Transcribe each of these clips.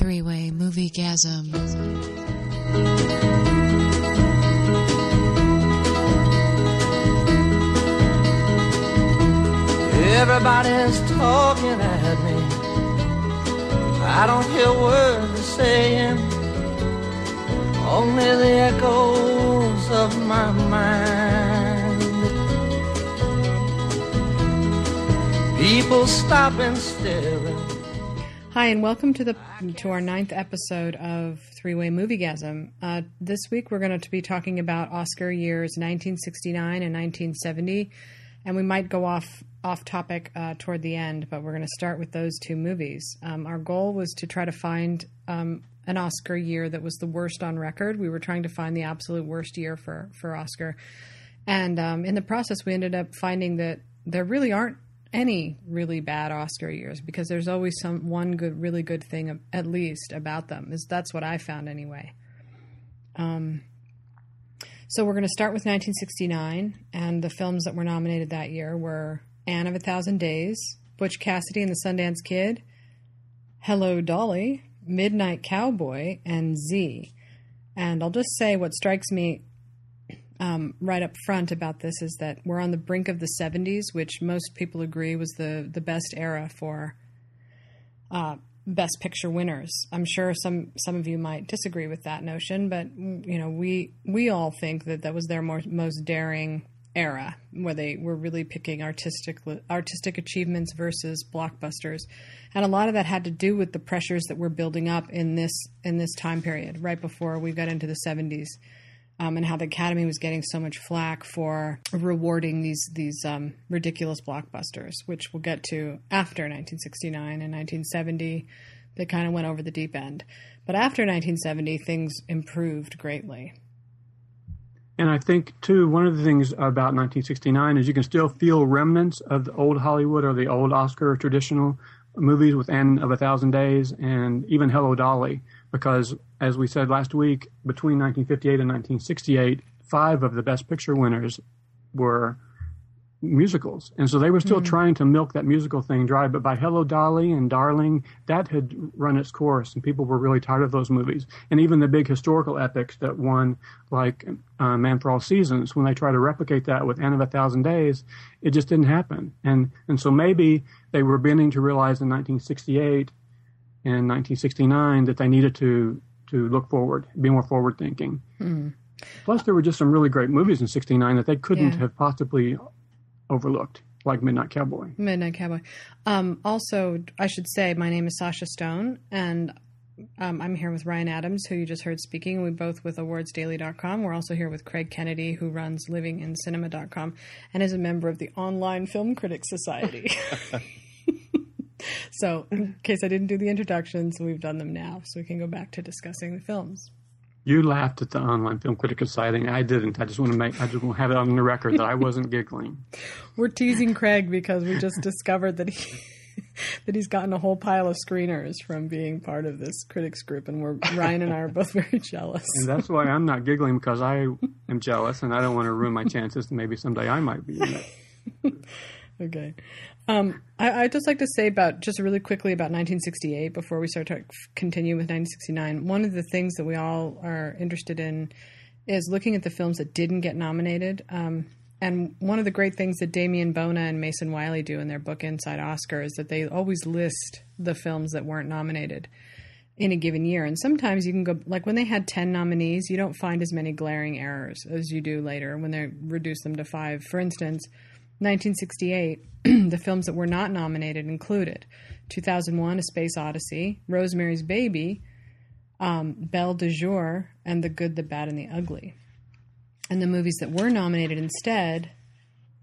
Three way movie gasm. Everybody's talking at me. I don't hear words they're saying, only the echoes of my mind. People stop and staring. Hi, and welcome to the to our ninth episode of Three Way Moviegasm. Uh, this week, we're going to be talking about Oscar years 1969 and 1970, and we might go off off topic uh, toward the end, but we're going to start with those two movies. Um, our goal was to try to find um, an Oscar year that was the worst on record. We were trying to find the absolute worst year for for Oscar, and um, in the process, we ended up finding that there really aren't any really bad Oscar years because there's always some one good, really good thing at least about them. Is that's what I found anyway. Um, so we're going to start with 1969, and the films that were nominated that year were Anne of a Thousand Days, Butch Cassidy and the Sundance Kid, Hello Dolly, Midnight Cowboy, and Z. And I'll just say what strikes me um, right up front about this is that we're on the brink of the 70s, which most people agree was the, the best era for uh, best picture winners. I'm sure some some of you might disagree with that notion, but you know we we all think that that was their more, most daring era where they were really picking artistic artistic achievements versus blockbusters and a lot of that had to do with the pressures that were building up in this in this time period right before we got into the 70s um, and how the academy was getting so much flack for rewarding these these um, ridiculous blockbusters which we'll get to after 1969 and 1970 they kind of went over the deep end. But after 1970 things improved greatly. And I think, too, one of the things about 1969 is you can still feel remnants of the old Hollywood or the old Oscar traditional movies with Anne of a Thousand Days and even Hello Dolly, because as we said last week, between 1958 and 1968, five of the Best Picture winners were musicals. And so they were still mm. trying to milk that musical thing dry. But by Hello Dolly and Darling, that had run its course, and people were really tired of those movies. And even the big historical epics that won, like uh, Man for All Seasons, when they tried to replicate that with Anne of a Thousand Days, it just didn't happen. And and so maybe they were beginning to realize in 1968 and 1969 that they needed to to look forward, be more forward thinking. Mm. Plus, there were just some really great movies in '69 that they couldn't yeah. have possibly overlooked, like Midnight Cowboy. Midnight Cowboy. Um, also, I should say, my name is Sasha Stone, and um, I'm here with Ryan Adams, who you just heard speaking. We both with awardsdaily.com. We're also here with Craig Kennedy, who runs livingincinema.com and is a member of the Online Film Critics Society. so, in case I didn't do the introductions, we've done them now, so we can go back to discussing the films. You laughed at the online film critic sighting. I didn't. I just want to make. I just want to have it on the record that I wasn't giggling. We're teasing Craig because we just discovered that he that he's gotten a whole pile of screeners from being part of this critics group, and we're Ryan and I are both very jealous. And that's why I'm not giggling because I am jealous, and I don't want to ruin my chances. Maybe someday I might be in it. okay. Um, I, would just like to say about just really quickly about 1968 before we start to continue with 1969. One of the things that we all are interested in is looking at the films that didn't get nominated. Um, and one of the great things that Damien Bona and Mason Wiley do in their book Inside Oscar is that they always list the films that weren't nominated in a given year. And sometimes you can go, like when they had 10 nominees, you don't find as many glaring errors as you do later when they reduce them to five. For instance, 1968, the films that were not nominated included 2001 A Space Odyssey, Rosemary's Baby, um, Belle de Jour, and The Good, the Bad, and the Ugly. And the movies that were nominated instead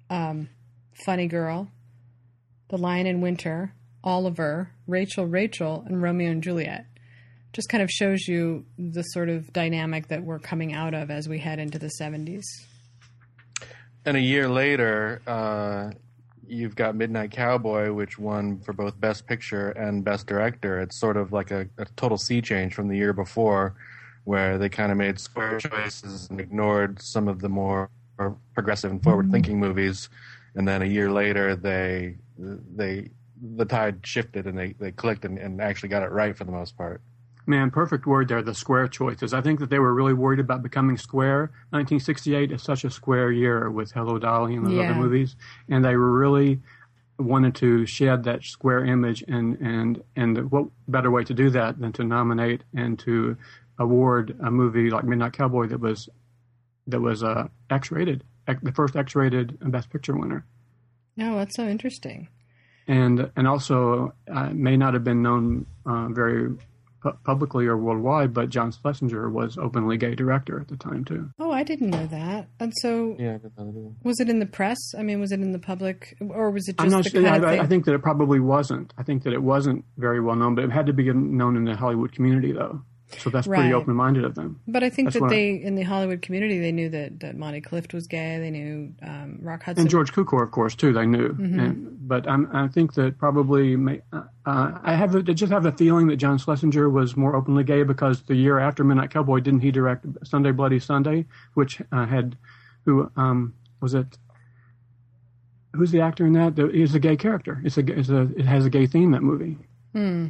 um, Funny Girl, The Lion in Winter, Oliver, Rachel, Rachel, and Romeo and Juliet. Just kind of shows you the sort of dynamic that we're coming out of as we head into the 70s. And a year later, uh, you've got Midnight Cowboy, which won for both Best Picture and Best Director. It's sort of like a, a total sea change from the year before, where they kind of made square choices and ignored some of the more progressive and forward-thinking mm-hmm. movies. And then a year later, they they the tide shifted and they, they clicked and, and actually got it right for the most part. Man, perfect word there, the square choices. I think that they were really worried about becoming square. 1968 is such a square year with Hello Dolly and those Yeah. other movies. And they were really wanted to shed that square image and, and, and what better way to do that than to nominate and to award a movie like Midnight Cowboy that was, that was, uh, X-rated, the first X-rated Best Picture winner Oh, that's so interesting. and and also uh, may not have been known uh, very publicly or worldwide, but John Schlesinger was openly gay director at the time too. Oh, I didn't know that. And so, Yeah, I didn't know that either. was it in the press? I mean, was it in the public, or was it I'm just not the sure. kind of I, thing? I think that it probably wasn't. I think that it wasn't very well known, but it had to be known in the Hollywood community though. So that's Right. pretty open minded of them. but I think that's that what I- they, in the Hollywood community, they knew that, that Monty Clift was gay. They knew um, Rock Hudson. And George Cukor, of course, too. They knew, Mm-hmm. and, but I'm, I think that probably may, uh, uh, I have a, I just have a feeling that John Schlesinger was more openly gay because the year after Midnight Cowboy, didn't he direct Sunday Bloody Sunday, which uh, had who um, was it? Who's the actor in that? He's a gay character. It's a, it's a it has a gay theme. That movie. Hmm.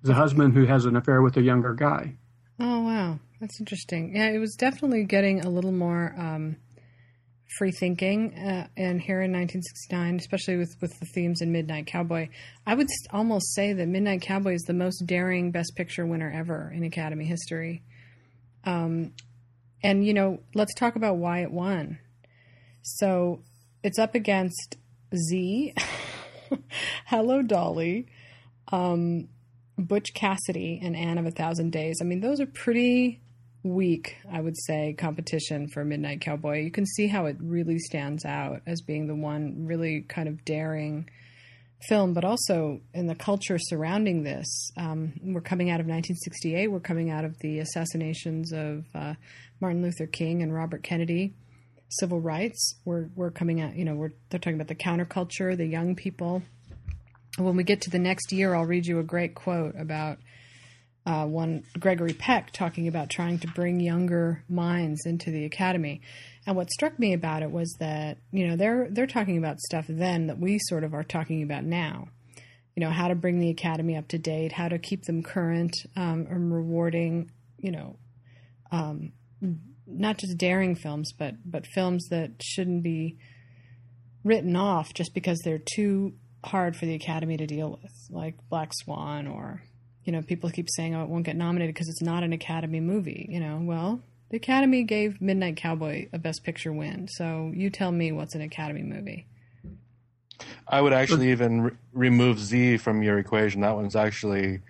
It's a husband who has an affair with a younger guy. Oh wow, that's interesting. Yeah, it was definitely getting a little more um, free thinking, uh, and here in 1969, especially with with the themes in Midnight Cowboy, I would almost say that Midnight Cowboy is the most daring Best Picture winner ever in Academy history. Um, and you know, let's talk about why it won. So it's up against Z, Hello Dolly. Um, Butch Cassidy and Anne of a Thousand Days. I mean, those are pretty weak, I would say, competition for Midnight Cowboy. You can see how it really stands out as being the one really kind of daring film, but also in the culture surrounding this. Um, we're coming out of 1968. We're coming out of the assassinations of uh, Martin Luther King and Robert Kennedy. Civil rights. We're we're coming out. You know, we're they're talking about the counterculture, the young people when we get to the next year, I'll read you a great quote about uh, one Gregory Peck talking about trying to bring younger minds into the academy. And what struck me about it was that you know they're they're talking about stuff then that we sort of are talking about now. You know how to bring the academy up to date, how to keep them current um, and rewarding. You know, um, not just daring films, but but films that shouldn't be written off just because they're too hard for the Academy to deal with, like Black Swan, or you know, people keep saying, "Oh, it won't get nominated because it's not an Academy movie." You know, well, the Academy gave Midnight Cowboy a Best Picture win, so you tell me what's an Academy movie. I would actually even re- remove Z from your equation. That one's actually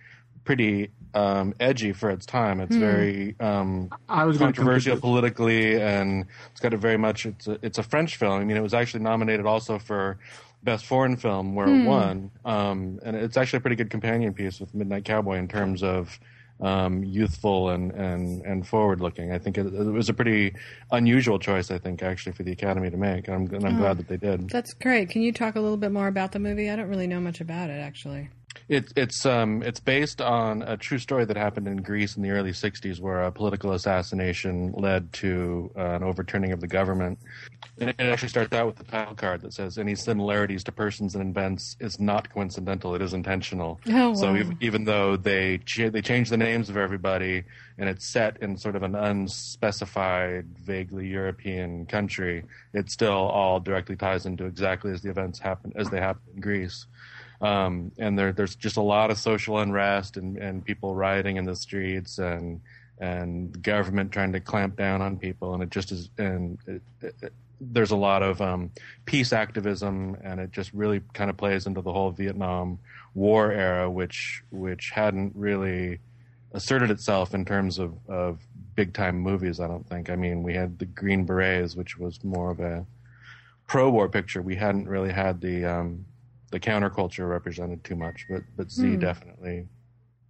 pretty um, edgy for its time. It's very um, I was controversial come to politically, and it's got a very much. It's a, it's a French film. I mean, it was actually nominated also for best foreign film, where it won. Um, and it's actually a pretty good companion piece with Midnight Cowboy in terms of um, youthful and and and forward looking. I think it, it was a pretty unusual choice. I think actually for the Academy to make, and I'm, and I'm glad that they did. That's great. Can you talk a little bit more about the movie? I don't really know much about it, actually. It, it's um, it's based on a true story that happened in Greece in the early '60s, where a political assassination led to uh, an overturning of the government. And it actually starts out with the title card that says, "Any similarities to persons and events is not coincidental; it is intentional." Oh, So wow. ev- even though they ch- they changed the names of everybody, and it's set in sort of an unspecified, vaguely European country, it still all directly ties into exactly as the events happen as they happen in Greece um, and there, there's just a lot of social unrest and, and people rioting in the streets and and government trying to clamp down on people. And it just is and it, it, there's a lot of um, peace activism and it just really kind of plays into the whole Vietnam War era which which hadn't really asserted itself in terms of, of big time movies I don't think. I mean we had the Green Berets which was more of a pro war picture. We hadn't really had the um, the counterculture represented too much, but but Z definitely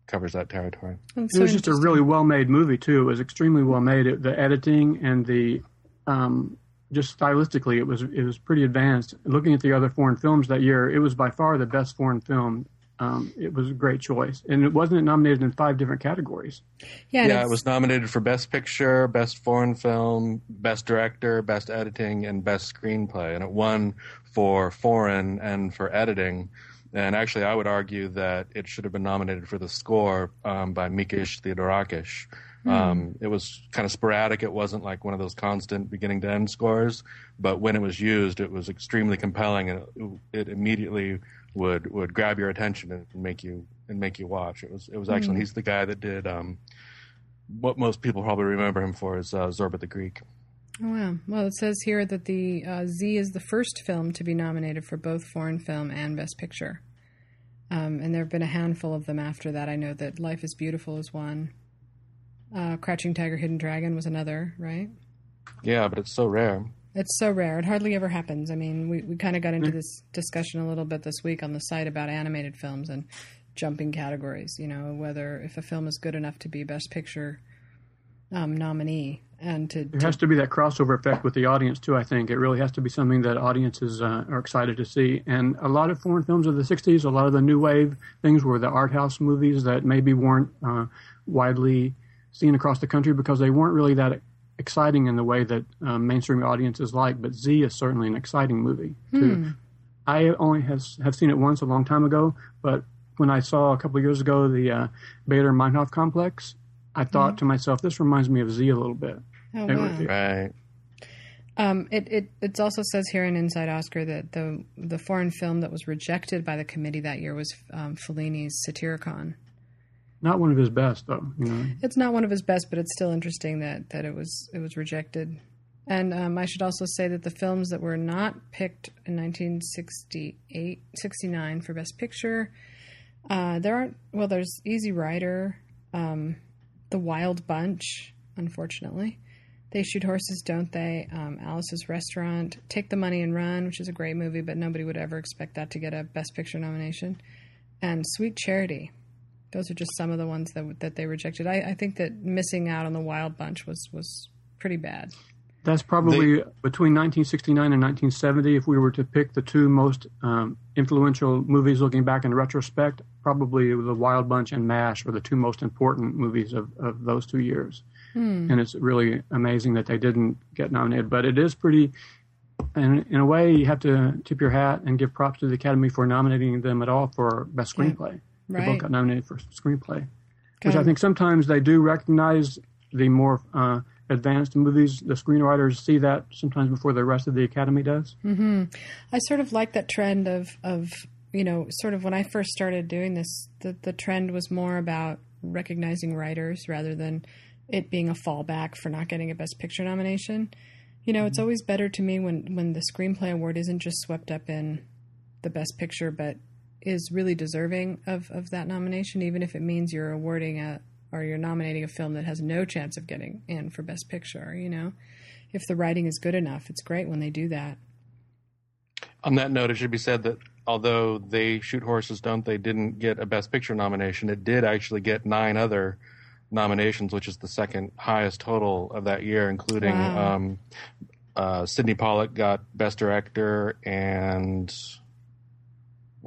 covers that territory. That's it so was just a really well made movie too. It was extremely well made. It, the editing and the um, just stylistically, it was it was pretty advanced. Looking at the other foreign films that year, it was by far the best foreign film. Um, it was a great choice, and it wasn't nominated in five different categories. yeah, yeah, it was nominated for Best Picture, Best Foreign Film, Best Director, Best Editing, and Best Screenplay, and it won for foreign and for editing. And actually, I would argue that it should have been nominated for the score um, by Mikis Theodorakis. Um, it was kind of sporadic. It wasn't like one of those constant beginning to end scores, but when it was used, it was extremely compelling, and it, it immediately would would grab your attention and make you and make you watch. It was it was actually he's the guy that did um, what most people probably remember him for is uh, Zorba the Greek. Oh, wow. Well, it says here that the uh, Z is the first film to be nominated for both foreign film and Best Picture. Um, and there have been a handful of them after that. I know that Life is Beautiful is one. Uh, Crouching Tiger, Hidden Dragon was another, right? Yeah, but it's so rare. It's so rare. It hardly ever happens. I mean, we, we kind of got into this discussion a little bit this week on the site about animated films and jumping categories. You know, whether if a film is good enough to be Best Picture um, nominee and to, There has to be that crossover effect with the audience too. I think it really has to be something that audiences uh, are excited to see. And a lot of foreign films of the '60s, a lot of the new wave things were the art house movies that maybe weren't uh, widely seen across the country because they weren't really that exciting in the way that um, mainstream audiences like. But Z is certainly an exciting movie too. I only have have seen it once a long time ago, but when I saw a couple of years ago the uh, Baader Meinhof complex, I thought to myself, this reminds me of Z a little bit. oh, It- wow. Right. Um, it, it it also says here in Inside Oscar that the the foreign film that was rejected by the committee that year was um, Fellini's Satyricon. Not one of his best, though. You know, It's not one of his best, but it's still interesting that, that it was it was rejected. And um, I should also say that the films that were not picked in 1968, 69 for Best Picture, uh, there aren't. Well, there's Easy Rider, um, The Wild Bunch, unfortunately. They Shoot Horses, Don't They? Um, Alice's Restaurant, Take the Money and Run, which is a great movie, but nobody would ever expect that to get a Best Picture nomination. And Sweet Charity. Those are just some of the ones that that they rejected. I, I think that missing out on the Wild Bunch was was pretty bad. That's probably between 1969 and 1970. If we were to pick the two most um, influential movies looking back in retrospect, probably The Wild Bunch and MASH are the two most important movies of, of those two years. And it's really amazing that they didn't get nominated. But it is pretty, and in a way, you have to tip your hat and give props to the Academy for nominating them at all for Best Screenplay. They Right. both got nominated for screenplay. which I think sometimes they do recognize the more uh, advanced movies. The screenwriters see that sometimes before the rest of the academy does. Mm-hmm. I sort of like that trend of of you know sort of when I first started doing this, the the trend was more about recognizing writers rather than it being a fallback for not getting a Best Picture nomination. You know, it's mm-hmm. always better to me when when the screenplay award isn't just swept up in the Best Picture, but is really deserving of of that nomination, even if it means you're awarding a or you're nominating a film that has no chance of getting in for Best Picture. You know, if the writing is good enough, it's great when they do that. On that note, it should be said that although they shoot horses, don't they? Didn't get a Best Picture nomination. It did actually get nine other nominations, which is the second highest total of that year, including Wow. um, uh, Sydney Pollack got Best Director, and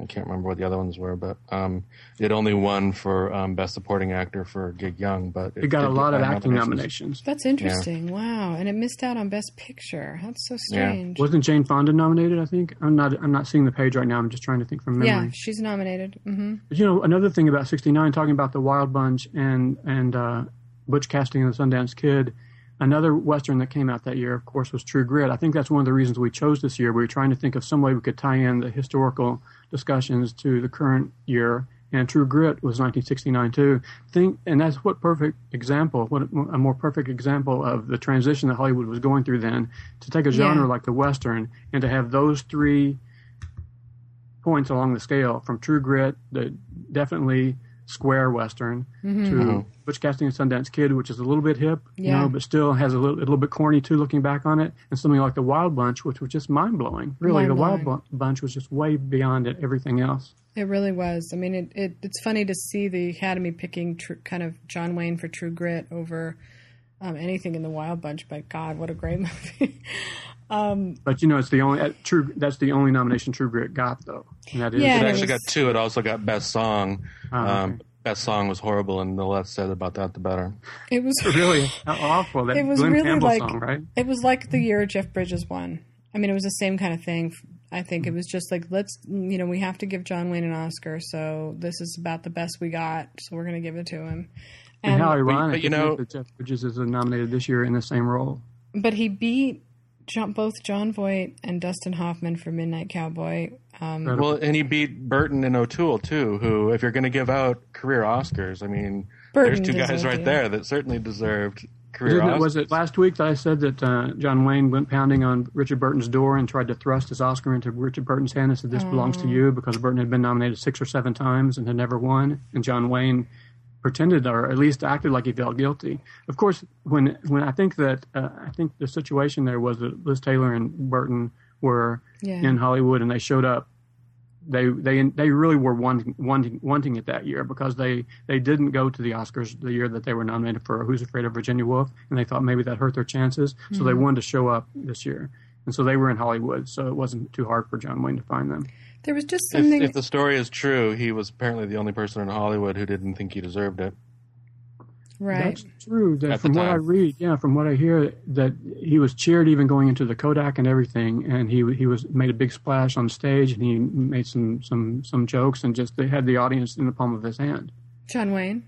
I can't remember what the other ones were, but um, it only won for um, Best Supporting Actor for Gig Young. But It got a lot of acting nominations. That's interesting. Wow, and it missed out on Best Picture. That's so Yeah. strange. Wasn't Jane Fonda nominated? I think I'm not. I'm not seeing the page right now. I'm just trying to think from memory. Yeah, she's nominated. hmm But you know, another thing about '69, talking about the Wild Bunch and and uh, Butch Cassidy and the Sundance Kid. Another western that came out that year, of course, was True Grit. I think that's one of the reasons we chose this year. We were trying to think of some way we could tie in the historical discussions to the current year. And True Grit was 1969 too. Think, and that's what perfect example, what a more perfect example of the transition that Hollywood was going through then. To take a genre Yeah. like the western and to have those three points along the scale from True Grit, the definitely square western, to Butch Cassidy and Sundance Kid, which is a little bit hip, you know, but still has a little, a little bit corny too, looking back on it, and something like the Wild Bunch, which was just mind blowing. Really, the Wild Bu- Bunch was just way beyond it, everything else. It really was. I mean, it, it it's funny to see the Academy picking tr- kind of John Wayne for True Grit over um, anything in the Wild Bunch. But God, what a great movie! But you know, it's the only uh, True. That's the only nomination True Grit got, though. And that is Yeah, It and it actually was- got two. It also got Best Song. Oh, um, okay. Best Song was horrible, and the less said about that, the better. it was really awful. That it was Glenn really Campbell like song, right? it was like the year Jeff Bridges won. I mean, it was the same kind of thing. I think it was just like let's you know we have to give John Wayne an Oscar, so this is about the best we got, so we're going to give it to him. And, how ironic! but you know- that Jeff Bridges is nominated this year in the same role. But he beat John, both Jon Voight and Dustin Hoffman for Midnight Cowboy. Um, Well, and he beat Burton and O'Toole too. Who, if you're going to give out career Oscars, I mean, Burton there's two guys right it. there that certainly deserved career Isn't Oscars. it, was it last week that I said that uh, John Wayne went pounding on Richard Burton's door and tried to thrust his Oscar into Richard Burton's hand and said, "This belongs Oh. to you," because Burton had been nominated six or seven times and had never won, and John Wayne pretended or at least acted like he felt guilty. Of course, when when I think that uh, I think the situation there was that Liz Taylor and Burton were Yeah. in Hollywood and they showed up. They they they really were wanting wanting wanting it that year because they they didn't go to the Oscars the year that they were nominated for Who's Afraid of Virginia Woolf and they thought maybe that hurt their chances so they wanted to show up this year and so they were in Hollywood so it wasn't too hard for John Wayne to find them. There was just if, something. if the story is true, he was apparently the only person in Hollywood who didn't think he deserved it. right. That's true. That At from what I read, yeah, from what I hear, that he was cheered even going into the Kodak and everything, and he he was made a big splash on stage, and he made some some some jokes, and just they had the audience in the palm of his hand. John Wayne.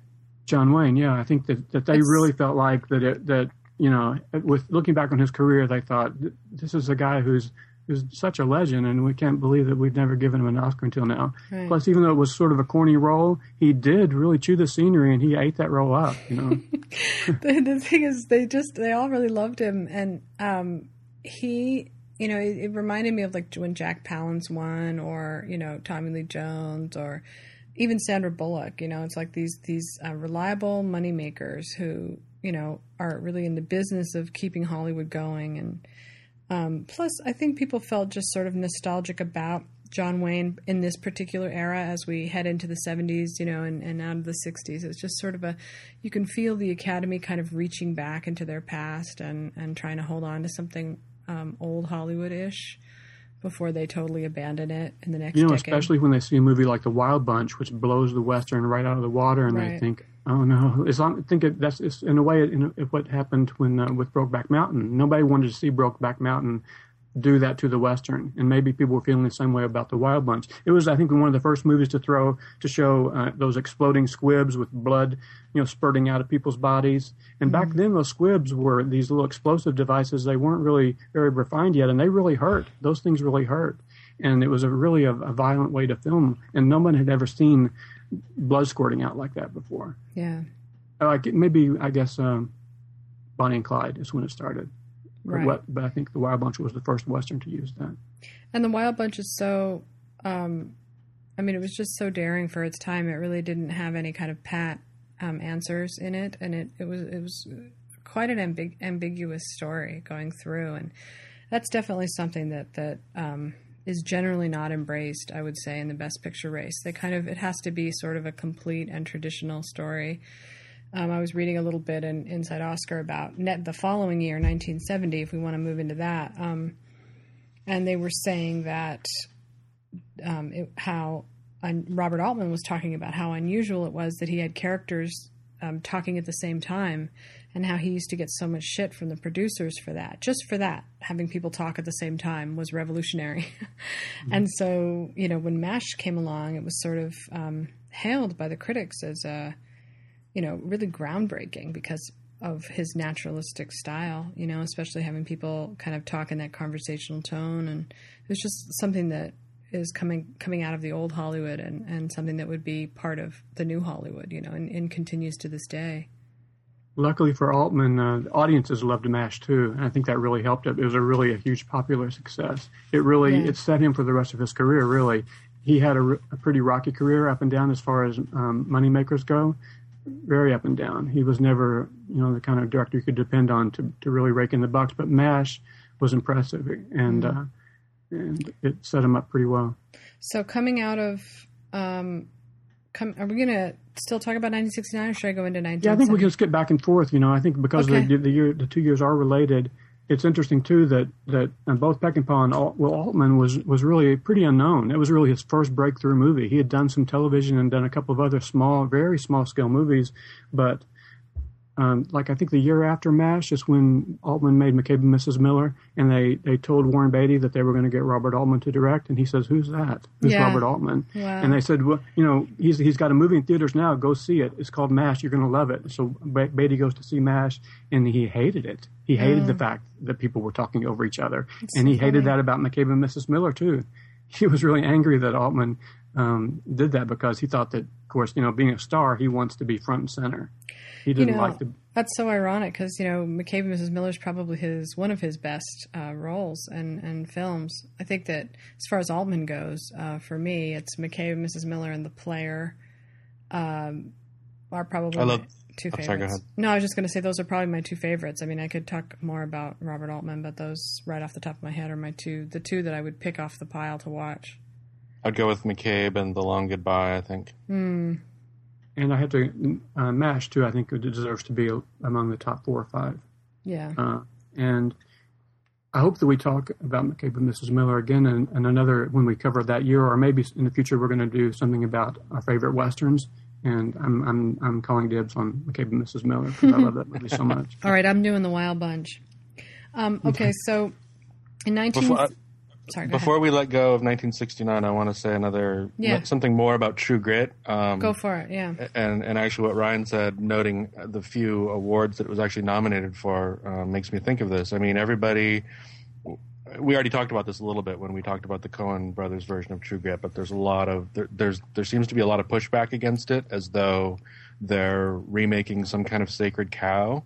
John Wayne, yeah, I think that, that they That's- really felt like that it, that you know, with looking back on his career, they thought this is a guy who's who's such a legend, and we can't believe that we've never given him an Oscar until now. Right. Plus, even though it was sort of a corny role, he did really chew the scenery, and he ate that role up. You know. the, the thing is they just they all really loved him and um he you know it, it reminded me of like when jack palance won or you know tommy lee jones or even sandra bullock you know it's like these these uh, reliable money makers who you know are really in the business of keeping hollywood going and um, plus i think people felt just sort of nostalgic about John Wayne in this particular era as we head into the 70s, you know, and, and out of the 60s. It's just sort of a, you can feel the Academy kind of reaching back into their past and, and trying to hold on to something um, old Hollywood ish before they totally abandon it in the next You know, decade. especially when they see a movie like The Wild Bunch, which blows the western right out of the water, and they think, "Oh no!" I think it, that's it's, in a way in a, what happened when uh, with Brokeback Mountain. Nobody wanted to see Brokeback Mountain do that to the western, and maybe people were feeling the same way about The Wild Bunch. It was, I think, one of the first movies to throw to show uh, those exploding squibs with blood, you know, spurting out of people's bodies. And back then, those squibs were these little explosive devices. They weren't really very refined yet, and they really hurt. Those things really hurt and it was a really a, a violent way to film, and no one had ever seen blood squirting out like that before. yeah, Like maybe I guess um, Bonnie and Clyde is when it started. Right. what- but I think the Wild Bunch was the first western to use that. And the Wild Bunch is so, um, I mean, it was just so daring for its time. It really didn't have any kind of pat um, answers in it, and it, it was it was quite an ambig- ambiguous story going through, and that's definitely something that that um, is generally not embraced. I would say in the Best Picture race, they kind of it has to be sort of a complete and traditional story. Um, I was reading a little bit in Inside Oscar about net the following year, 1970. If we want to move into that. Um, and they were saying that um, it, how Robert Altman was talking about how unusual it was that he had characters um, talking at the same time, and how he used to get so much shit from the producers for that. Just for that, having people talk at the same time was revolutionary. And so, you know, when Mash came along, it was sort of um, hailed by the critics as a, you know, really groundbreaking because of his naturalistic style, you know, especially having people kind of talk in that conversational tone. And it was just something that is coming coming out of the old Hollywood and, and something that would be part of the new Hollywood, you know, and, and continues to this day. Luckily for Altman, uh, audiences loved MASH too, and I think that really helped it. It was a really a huge popular success. It really Yeah. it set him for the rest of his career. Really, he had a pretty rocky career up and down as far as um, moneymakers go. Very up and down. He was never, you know, the kind of director you could depend on to, to really rake in the bucks. But MASH was impressive, and uh, and it set him up pretty well. So coming out of, um, come, are we going to still talk about 1969 or should I go into 1970? Yeah, I think we can skip back and forth. You know, I think because Okay. the, the year, the two years are related. It's interesting too that that uh, both Peckinpah and Alt, Will Altman was was really pretty unknown. It was really his first breakthrough movie. He had done some television and done a couple of other small, very small scale movies, but um, like I think the year after MASH is when Altman made McCabe and Mrs. Miller, and they, they told Warren Beatty that they were going to get Robert Altman to direct, and he says, "Who's that? Who's Yeah. Robert Altman?" Wow. And they said, "Well, you know, he's he's got a movie in theaters now. Go see it. It's called MASH. You're going to love it." So Be- Beatty goes to see MASH, and he hated it. He hated the fact that people were talking over each other, and he hated that about McCabe and Mrs. Miller too. He was really angry that Altman um, did that because he thought that, of course, you know, being a star, he wants to be front and center. He didn't know, like the that's so ironic because you know McCabe and Mrs. Miller is probably his one of his best uh, roles and and films. I think that as far as Altman goes, uh, for me, it's McCabe and Mrs. Miller and The Player um, are probably I love- my two I'm favorites. sorry, go ahead. No, I was just going to say those are probably my two favorites. I mean, I could talk more about Robert Altman, but those right off the top of my head are my two the two that I would pick off the pile to watch. I'd go with McCabe and The Long Goodbye. I think. and I have to uh, Mash too. I think it deserves to be among the top four or five. Yeah. Uh, and I hope that we talk about McCabe and Mrs. Miller again and, and another when we cover that year, or maybe in the future we're going to do something about our favorite westerns. And I'm I'm I'm calling dibs on McCabe and Mrs. Miller because I love that movie so much. All right, I'm doing the Wild Bunch. Um, okay, so in 19 Before, I- sorry, go before we let go of 1969, I want to say another Yeah. something more about True Grit. Um, go for it. Yeah. and and actually what Ryan said, noting the few awards that it was actually nominated for, uh, makes me think of this. I mean, everybody. We already talked about this a little bit when we talked about the Coen brothers version of True Grit, but there's a lot of there, there's there seems to be a lot of pushback against it, as though they're remaking some kind of sacred cow.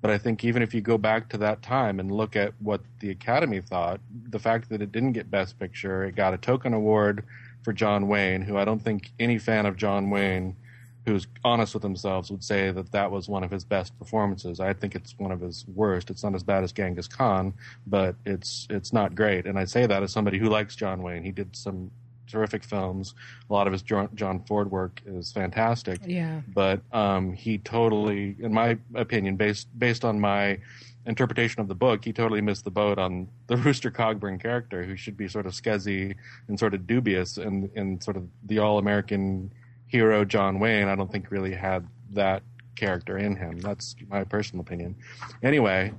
But I think even if you go back to that time and look at what the Academy thought, the fact that it didn't get Best Picture, it got a token award for John Wayne, who I don't think any fan of John Wayne who's honest with themselves would say that that was one of his best performances. I think it's one of his worst. It's not as bad as Genghis Khan, but it's it's not great. And I say that as somebody who likes John Wayne. He did some terrific films. A lot of his John Ford work is fantastic Yeah. but um, he totally, in my opinion, based based on my interpretation of the book, he totally missed the boat on the Rooster Cogburn character, who should be sort of scuzzy and sort of dubious, and and sort of the all American hero John Wayne. I don't think really had that character in him. That's my personal opinion. Anyway,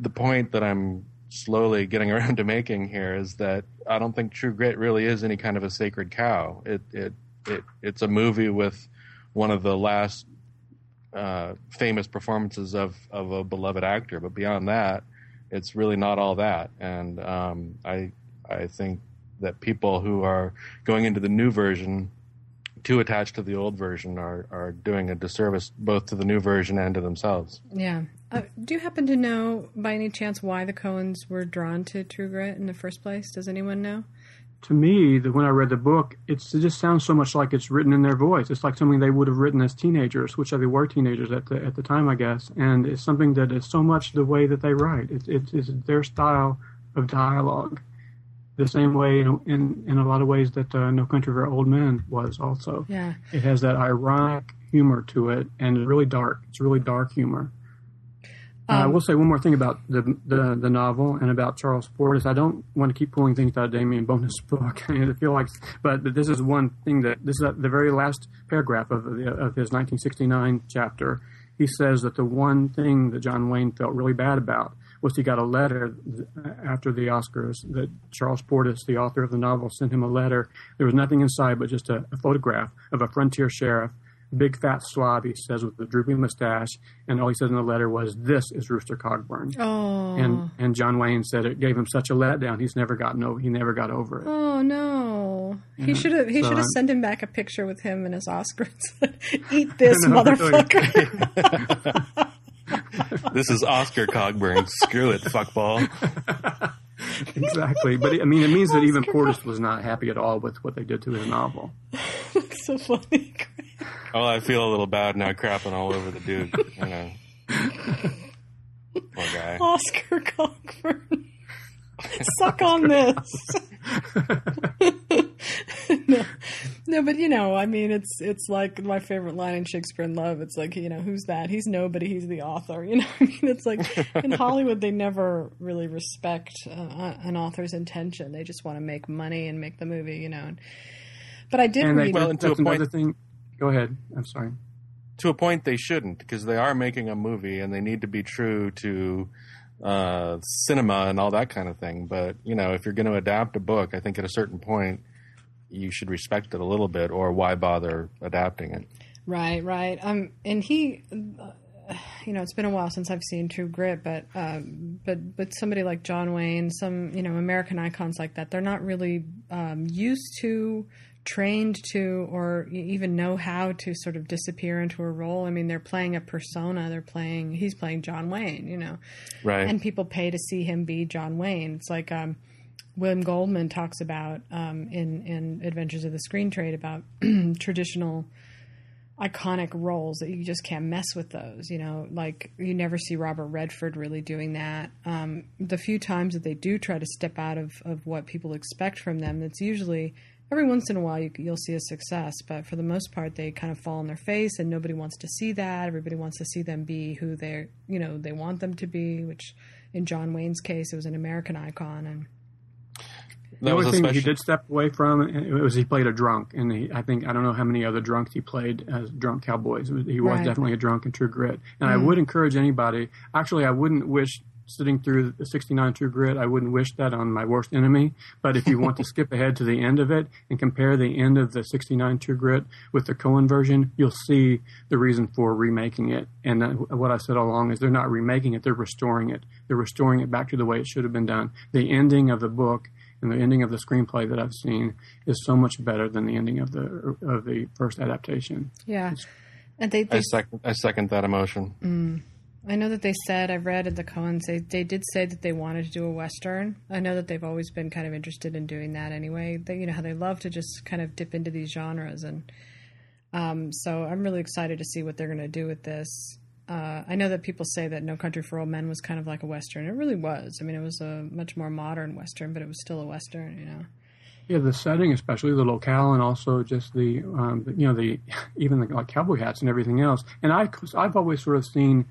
the point that I'm slowly getting around to making here is that I don't think True Grit really is any kind of a sacred cow. It it it it's a movie with one of the last uh, famous performances of of a beloved actor, but beyond that, it's really not all that. And um, I I think that people who are going into the new version too attached to the old version are are doing a disservice both to the new version and to themselves. Yeah. Uh, do you happen to know by any chance why the Coens were drawn to True Grit in the first place? Does anyone know? To me, the, when I read the book, it's, it just sounds so much like it's written in their voice. It's like something they would have written as teenagers, which they were teenagers at the at the time, I guess. And it's something that is so much the way that they write. It's it's, it's their style of dialogue, the same way in in, in a lot of ways that uh, No Country for Old Men was also. Yeah. It has that ironic humor to it, and it's really dark. It's really dark humor. Uh, I Um, will say one more thing about the, the the novel and about Charles Portis. I don't want to keep pulling things out of Damien Bona's book. I feel like, but this is one thing that this is the very last paragraph of the, of his 1969 chapter. He says that the one thing that John Wayne felt really bad about was he got a letter after the Oscars that Charles Portis, the author of the novel, sent him a letter. There was nothing inside but just a, a photograph of a frontier sheriff, big fat slob, he says, with a drooping mustache, and all he said in the letter was, "This is Rooster Cogburn." Oh. And and John Wayne said it gave him such a letdown. He's never gotten over. He never got over it. Oh no! He should have. He so should have sent him back a picture with him and his Oscars. Eat this, know, motherfucker! This is Oscar Cogburn. Screw it, fuckball. exactly. But it, I mean, it means that even Portis was not happy at all with what they did to his novel. so funny. Oh, I feel a little bad now, crapping all over the dude. You know, poor guy. Oscar Cockburn. Suck on this. no, no, but you know, I mean, it's it's like my favorite line in Shakespeare in Love. It's like you know, who's that? He's nobody. He's the author. You know, I mean, it's like in Hollywood they never really respect uh, an author's intention. They just want to make money and make the movie. You know, but I did And they, read. Well, and to a point- another thing. Go ahead. I'm sorry. to a point they shouldn't because they are making a movie and they need to be true to uh, cinema and all that kind of thing. But you know, if you're going to adapt a book, I think at a certain point you should respect it a little bit, or why bother adapting it? Right, right. Um, and he, uh, you know, it's been a while since I've seen True Grit, but um, but but somebody like John Wayne, some you know American icons like that, they're not really um, used to, trained to, or even know how to sort of disappear into a role. I mean, they're playing a persona. They're playing. He's playing John Wayne, you know, Right. and people pay to see him be John Wayne. It's like um, William Goldman talks about um, in in Adventures of the Screen Trade about traditional iconic roles that you just can't mess with those. You know, like you never see Robert Redford really doing that. Um, the few times that they do try to step out of, of what people expect from them, it's usually every once in a while you, you'll see a success, but for the most part they kind of fall on their face, and nobody wants to see that. Everybody wants to see them be who they're you know they want them to be, which in John Wayne's case it was an American icon and. The That was only thing he did step away from it was he played a drunk, and he, I think I don't know how many other drunks he played as drunk cowboys. He was Right. definitely a drunk in True Grit, and I would encourage anybody. Actually, I wouldn't wish sitting through the 69 True Grit. I wouldn't wish that on my worst enemy. But if you want to skip ahead to the end of it and compare the end of the 69 True Grit with the Coen version, you'll see the reason for remaking it. And uh, what I said all along is they're not remaking it; they're restoring it. They're restoring it back to the way it should have been done. The ending of the book and the ending of the screenplay that I've seen is so much better than the ending of the of the first adaptation. Yeah, and they, I they second, I second that emotion. I know that they said I've read at the Coens they they did say that they wanted to do a western. I know that they've always been kind of interested in doing that anyway. They you know how they love to just kind of dip into these genres and um, so I'm really excited to see what they're going to do with this. Uh, I know that people say that No Country for Old Men was kind of like a western. It really was. I mean, it was a much more modern western, but it was still a western. You know. Yeah, the setting, especially the locale, and also just the, um, you know the even the like cowboy hats and everything else. And I I've always sort of seen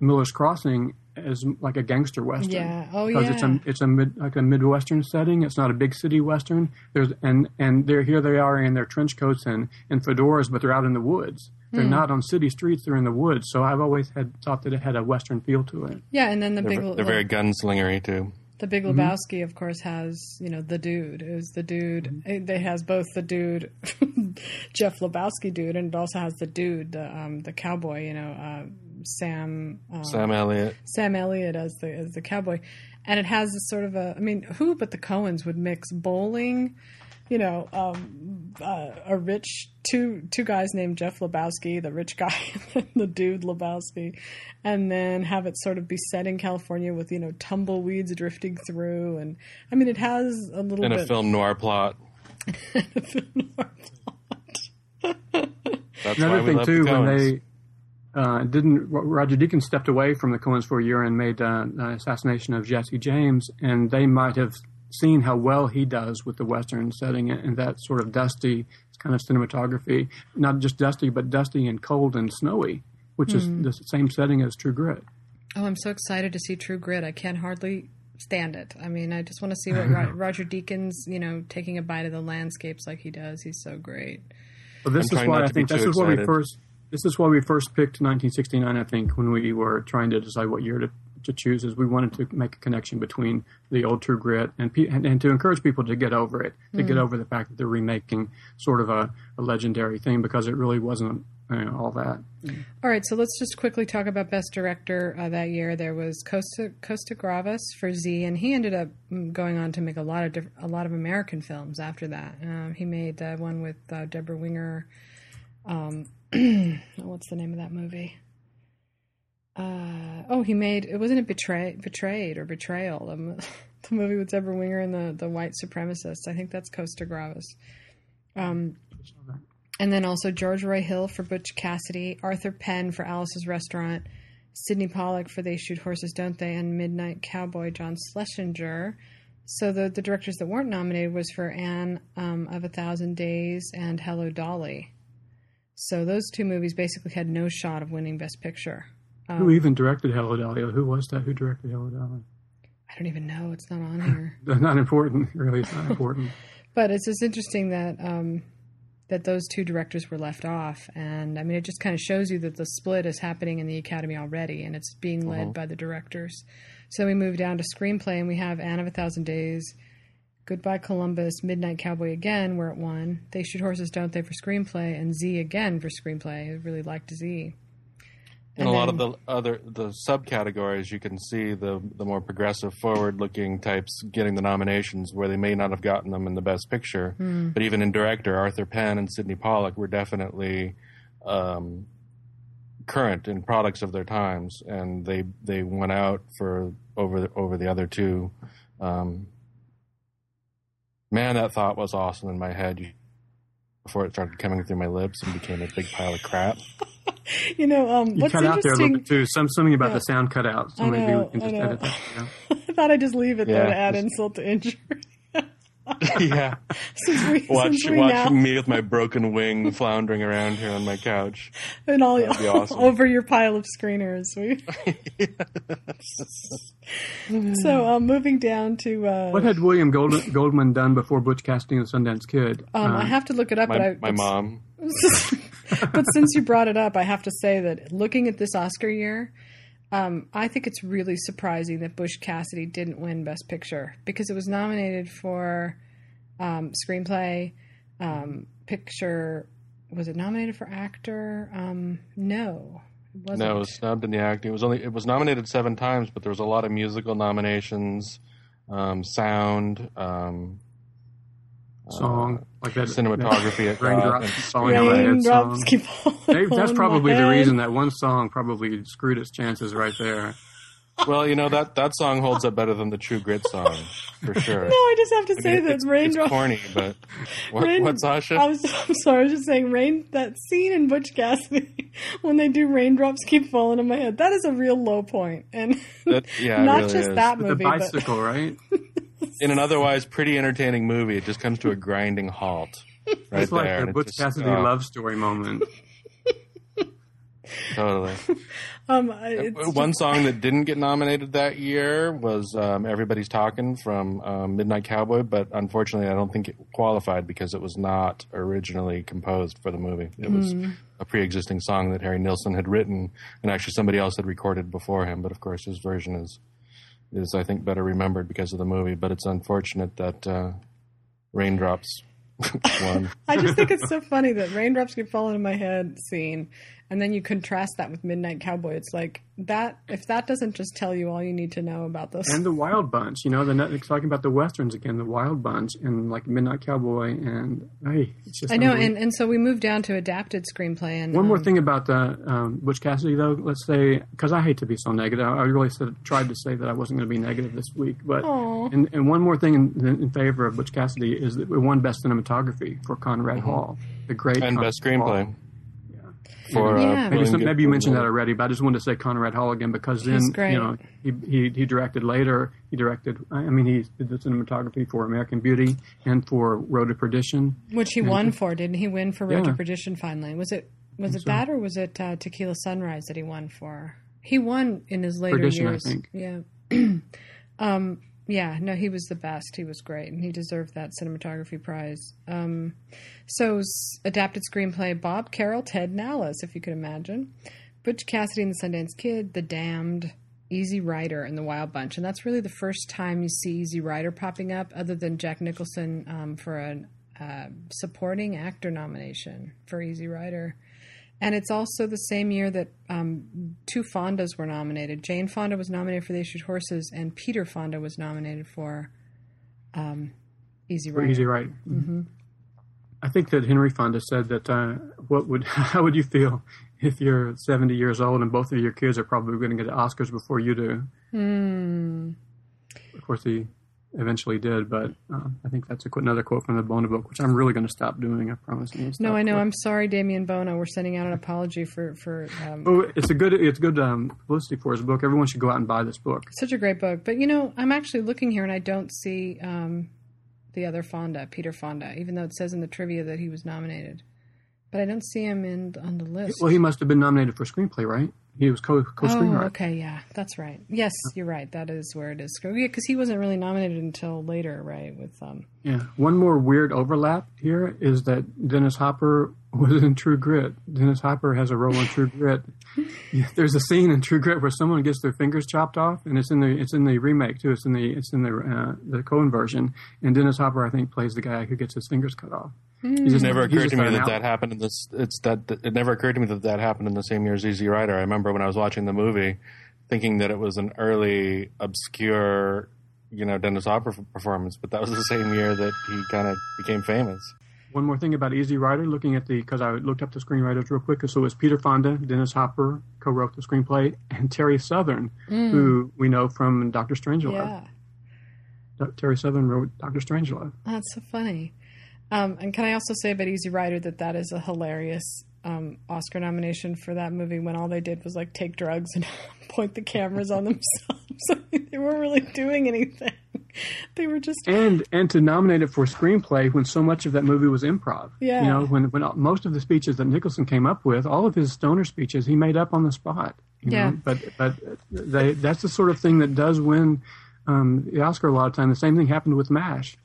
Miller's Crossing as like a gangster western. Yeah. Oh, because it's a it's a mid like a midwestern setting. It's not a big city western. There's and and they're here they are in their trench coats and and fedoras, but they're out in the woods. They're Hmm. not on city streets. They're in the woods. So I've always had thought that it had a western feel to it. Yeah, and then the They're, big they're very gunslingery too. The Big Mm-hmm. Lebowski, of course, has you know the dude is the dude. It, it has both the dude, Jeff Lebowski dude, and it also has the dude, the um, the cowboy. You know, uh, Sam um, Sam Elliott. Sam Elliott as the as the cowboy, and it has this sort of a. I mean, who but the Coens would mix bowling, you know, um, uh, a rich two two guys named Jeff Lebowski, the rich guy, and the dude Lebowski, and then have it sort of be set in California with you know tumbleweeds drifting through, and I mean, it has a little in bit a film noir plot. That's why Another we thing love too, the when they uh, didn't, Roger Deakins stepped away from the Coens for a year and made uh, an assassination of Jesse James, and they might have seen how well he does with the western setting and that sort of dusty kind of cinematography, not just dusty, but dusty and cold and snowy, which is the same setting as True Grit. Oh, I'm so excited to see True Grit. I can't hardly stand it. I mean, I just want to see what Ro- Roger Deakins, you know, taking a bite of the landscapes like he does. He's so great. But this I'm is trying why I think this too is why we first this is why we first picked 1969. I think when we were trying to decide what year to, to choose, is we wanted to make a connection between the old True Grit and and, and to encourage people to get over it, to get over the fact that they're remaking sort of a, a legendary thing because it really wasn't you know, all that. All right, so let's just quickly talk about Best Director uh, that year. There was Costa Costa Gavras for Z, and he ended up mm, going on to make a lot of diff- a lot of American films after that. Um, he made uh, one with uh, Debra Winger. Um, what's the name of that movie? Uh, oh, he made it wasn't it Betray Betrayed or Betrayal, the, the movie with Debra Winger and the the white supremacists. I think that's Costa Gavras. Um, and then also George Roy Hill for Butch Cassidy, Arthur Penn for Alice's Restaurant, Sydney Pollack for They Shoot Horses, Don't They, and Midnight Cowboy John Schlesinger. So the the directors that weren't nominated was for Anne um, of a Thousand Days and Hello Dolly. So those two movies basically had no shot of winning Best Picture. Who even directed Hello Dolly? Who was that? Who directed Hello Dolly? I don't even know; it's not on here. Not important. Really, it's not important. But it's just interesting that um, that those two directors were left off. And I mean, it just kind of shows you that the split is happening in the Academy already, and it's being led by the directors. So we move down to screenplay, and we have Anne of a Thousand Days, Goodbye Columbus, Midnight Cowboy again, where it won. They Shoot Horses, Don't They for screenplay, and Z again for screenplay. I really liked Z. In And a lot of the other the subcategories, you can see the the more progressive, forward-looking types getting the nominations where they may not have gotten them in the Best Picture. Hmm. But even in director, Arthur Penn and Sydney Pollack were definitely um, current in products of their times, and they they went out for over the, over the other two. Um, man, that thought was awesome in my head. Before it started coming through my lips and became a big pile of crap. You know, um, You what's cut out there a little interesting. bit too. Some something about Yeah. the sound cut out. So I maybe we can just know. edit that. Yeah. I thought I'd just leave it there Yeah, to add just- insult to injury. yeah. since we, watch since we watch now, me with my broken wing floundering around here on my couch. and all That'd be awesome. over your pile of screeners. We, so um, moving down to uh, What had William Gold, Goldman done before Butch Cassidy and the Sundance Kid? um, Uh, I have to look it up, My, but I, my mom. but since you brought it up, I have to say that looking at this Oscar year, um, I think it's really surprising that Butch Cassidy didn't win Best Picture because it was nominated for um, screenplay, um, picture. Was it nominated for actor? Um, no, it wasn't. No, it was snubbed in the acting. It was only it was nominated seven times, but there was a lot of musical nominations, um, sound, um, song like that. cinematography. that at raindrops and falling on Raindrops song. keep falling. Hey, That's probably the head. reason that one song probably screwed its chances right there. Well, you know that that song holds up better than the True Grit song for sure. No, I just have to I say mean, that it's, it's corny, but what, Rain- what Sasha? I was, I'm sorry, I was just saying, rain. That scene in Butch Cassidy when they do raindrops keep falling on my head. That is a real low point, and That- yeah, not really just is. that With movie, the but bicycle, right? In an otherwise pretty entertaining movie, it just comes to a grinding halt right It's like there. the Butch it's just- Cassidy oh, love story moment. Totally. um, One song that didn't get nominated that year was um, "Everybody's Talking" from um, Midnight Cowboy, but unfortunately, I don't think it qualified because it was not originally composed for the movie. It was a pre-existing song that Harry Nilsson had written, and actually somebody else had recorded before him. But of course, his version is is I think better remembered because of the movie. But it's unfortunate that uh, Raindrops won. I just think it's so funny that raindrops keep falling on my head scene, and then you contrast that with Midnight Cowboy. It's like that. If that doesn't just tell you all you need to know about this, and the Wild Bunch. You know, the Netflix talking about the westerns again, the Wild Bunch, and like Midnight Cowboy, and hey, it's just I know. And and so we moved down to adapted screenplay. And One more um, thing about the um, Butch Cassidy, though. Let's say, because I hate to be so negative, I really said, tried to say that I wasn't going to be negative this week. But Aw. and, and one more thing in, in favor of Butch Cassidy is that we won Best Cinematography for Conrad Hall, the great Mm-hmm. and Conrad best screenplay Hall. For uh, Yeah. Maybe, some, maybe you mentioned that already, but I just wanted to say Conrad Hall again because then you know he, he he directed later. He directed. I mean, he did the cinematography for American Beauty and for Road to Perdition. which he won for, didn't he? Win for Road to Perdition finally. Was it was it so. that or was it uh, Tequila Sunrise that he won for? He won in his later Perdition, I years. think. Yeah. um, yeah, no, he was the best. He was great, and he deserved that cinematography prize. Um, so, adapted screenplay: Bob & Carol & Ted & Alice, if you could imagine, Butch Cassidy and the Sundance Kid, The Damned, Easy Rider, and The Wild Bunch. And that's really the first time you see Easy Rider popping up, other than Jack Nicholson um, for a uh, supporting actor nomination for Easy Rider. And it's also the same year that um, two Fondas were nominated. Jane Fonda was nominated for They Shoot Horses, and Peter Fonda was nominated for um, Easy Rider. Easy Right. I think that Henry Fonda said that. Uh, what would how would you feel if you're 70 years old and both of your kids are probably going to get Oscars before you do? Hmm. Of course, he eventually did, but uh, I think that's a, qu- another quote from the Bona book, which I'm really going to stop doing. I promise. No, I know. I'm sorry, Damien Bona. We're sending out an apology for for um, Oh, it's a good it's good um, publicity for his book. Everyone should go out and buy this book. such a great book. But you know, I'm actually looking here and I don't see um, the other Fonda, Peter Fonda, even though it says in the trivia that he was nominated. But I don't see him in on the list. Well, he must have been nominated for screenplay, right? He was co co Oh, screenwriter. okay, yeah, that's right. Yes, you're right. That is where it is. Yeah, because he wasn't really nominated until later, right? With um, Yeah. One more weird overlap here is that Dennis Hopper was in True Grit. Dennis Hopper has a role in True Grit. There's a scene in True Grit where someone gets their fingers chopped off, and it's in the it's in the remake too. It's in the it's in the uh, the Coen version, and Dennis Hopper I think plays the guy who gets his fingers cut off. He just- It never occurred to me that out- that happened in this. It's that that- it never occurred to me that that happened in the same year as Easy Rider. I remember when I was watching the movie, thinking that it was an early, obscure, you know, Dennis Hopper performance, but that was the same year that he kind of became famous. One more thing about Easy Rider, looking at the because I looked up the screenwriters real quick. So it was Peter Fonda, Dennis Hopper co-wrote the screenplay, and Terry Southern, mm. who we know from Doctor Strangelove. Yeah. Terry Southern wrote Doctor Strangelove. That's so funny. Um, and can I also say about Easy Rider that that is a hilarious um, Oscar nomination for that movie when all they did was like take drugs and point the cameras on themselves. They weren't really doing anything. They were just and and to nominate it for screenplay when so much of that movie was improv. Yeah. you know when when most of the speeches that Nicholson came up with, all of his stoner speeches he made up on the spot. You Yeah. know? but but they that's the sort of thing that does win um, the Oscar a lot of time. The same thing happened with Mash.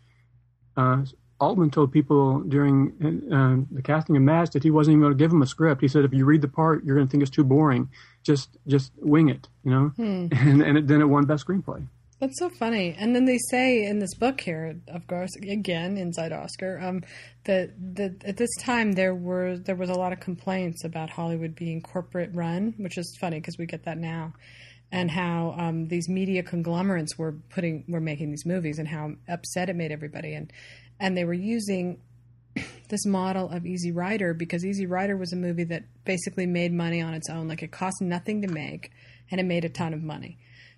Uh, Altman told people during uh, the casting of Mash that he wasn't even going to give him a script. He said, "If you read the part, you're going to think it's too boring. Just just wing it." You know, Hmm. and and it, then it won best screenplay. That's so funny. And then they say in this book here, of course, again inside Oscar, um, that that at this time there were there was a lot of complaints about Hollywood being corporate run, which is funny because we get that now, and how um, these media conglomerates were putting were making these movies and how upset it made everybody, and and they were using this model of Easy Rider because Easy Rider was a movie that basically made money on its own. Like it cost nothing to make and it made a ton of money.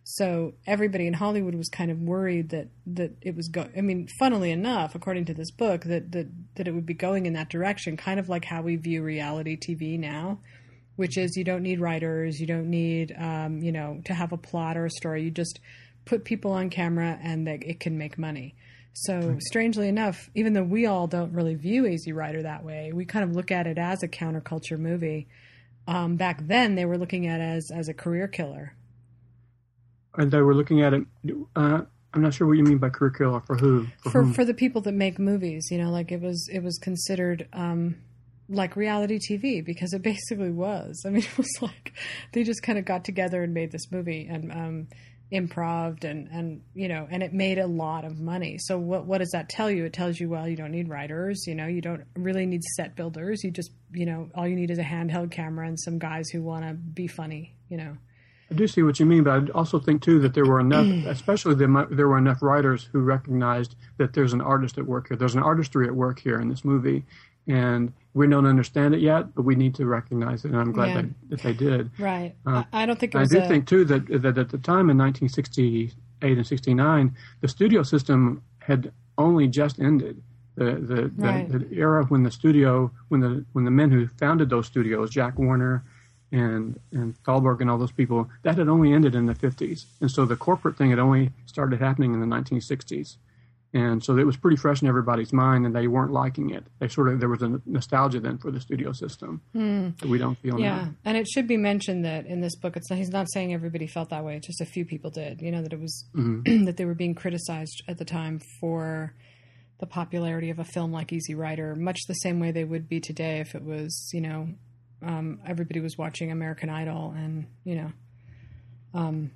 So everybody in Hollywood was kind of worried that, that it was going. I mean, funnily enough, according to this book, that, that that it would be going in that direction, kind of like how we view reality TV now, which is you don't need writers, you don't need um, you know, to have a plot or a story. You just put people on camera and they, it can make money. So strangely enough, even though we all don't really view Easy Rider that way, we kind of look at it as a counterculture movie. Um, back then, they were looking at it as as a career killer. and they were looking at it. Uh, I'm not sure what you mean by career killer for who. For, for for the people that make movies. You know, like it was it was considered um, like reality TV because it basically was. I mean, it was like they just kind of got together and made this movie and um, improved and and you know, and it made a lot of money. So what what does that tell you? It tells you well, you don't need writers. You know, you don't really need set builders. You just you know, all you need is a handheld camera and some guys who want to be funny. You know. I do see what you mean, but I also think too that there were enough, especially the, there were enough writers who recognized that there's an artist at work here. There's an artistry at work here in this movie, and we don't understand it yet, but we need to recognize it. And I'm glad Yeah. that, that they did. Right. Uh, I, I don't think it I do a, think too that that at the time in 1968 and 69, the studio system had only just ended. The the, Right. the, the era when the studio when the when the men who founded those studios, Jack Warner and and Thalberg and all those people, that had only ended in the 50s, and so the corporate thing had only started happening in the 1960s. And so it was pretty fresh in everybody's mind, and they weren't liking it. They sort of there was a nostalgia then for the studio system that we don't feel Hmm. Yeah, now. and it should be mentioned that in this book, it's not, he's not saying everybody felt that way. Just a few people did. You know that it was that they were being criticized at the time for the popularity of a film like Easy Rider, much the same way they would be today if it was you know um, everybody was watching American Idol and you know um,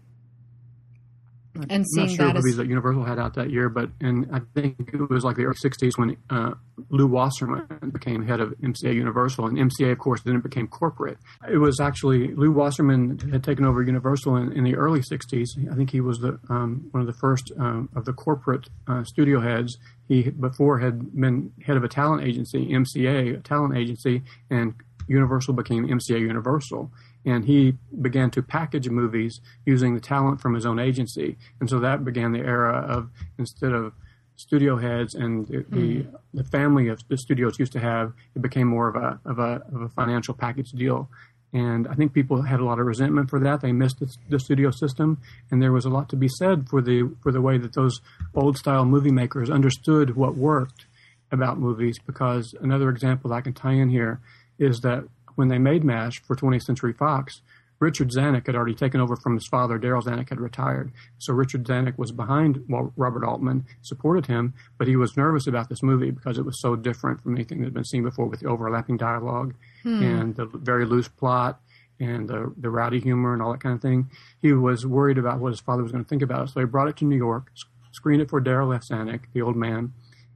and I'm not sure that movies that Universal had out that year, but and I think it was like the early '60s when uh, Lew Wasserman became head of MCA Universal, and MCA, of course, then it became corporate. It was actually Lew Wasserman had taken over Universal in, in the early '60s. I think he was the um, one of the first um, of the corporate uh, studio heads. He before had been head of a talent agency, MCA, a talent agency, and Universal became MCA Universal. And he began to package movies using the talent from his own agency. And so that began the era of instead of studio heads and the, the, mm-hmm. the family of the studios used to have, it became more of a, of a, of a financial package deal. And I think people had a lot of resentment for that. They missed the, the studio system, and there was a lot to be said for the for the way that those old style movie makers understood what worked about movies. Because another example I can tie in here is that when they made MASH for 20th Century Fox, Richard Zanuck had already taken over from his father. Darryl Zanuck had retired. So Richard Zanuck was behind while Robert Altman, supported him, but he was nervous about this movie because it was so different from anything that had been seen before with the overlapping dialogue hmm. and the very loose plot and the, the rowdy humor and all that kind of thing. He was worried about what his father was going to think about it. So he brought it to New York, screened it for Darryl F. Zanuck, the old man,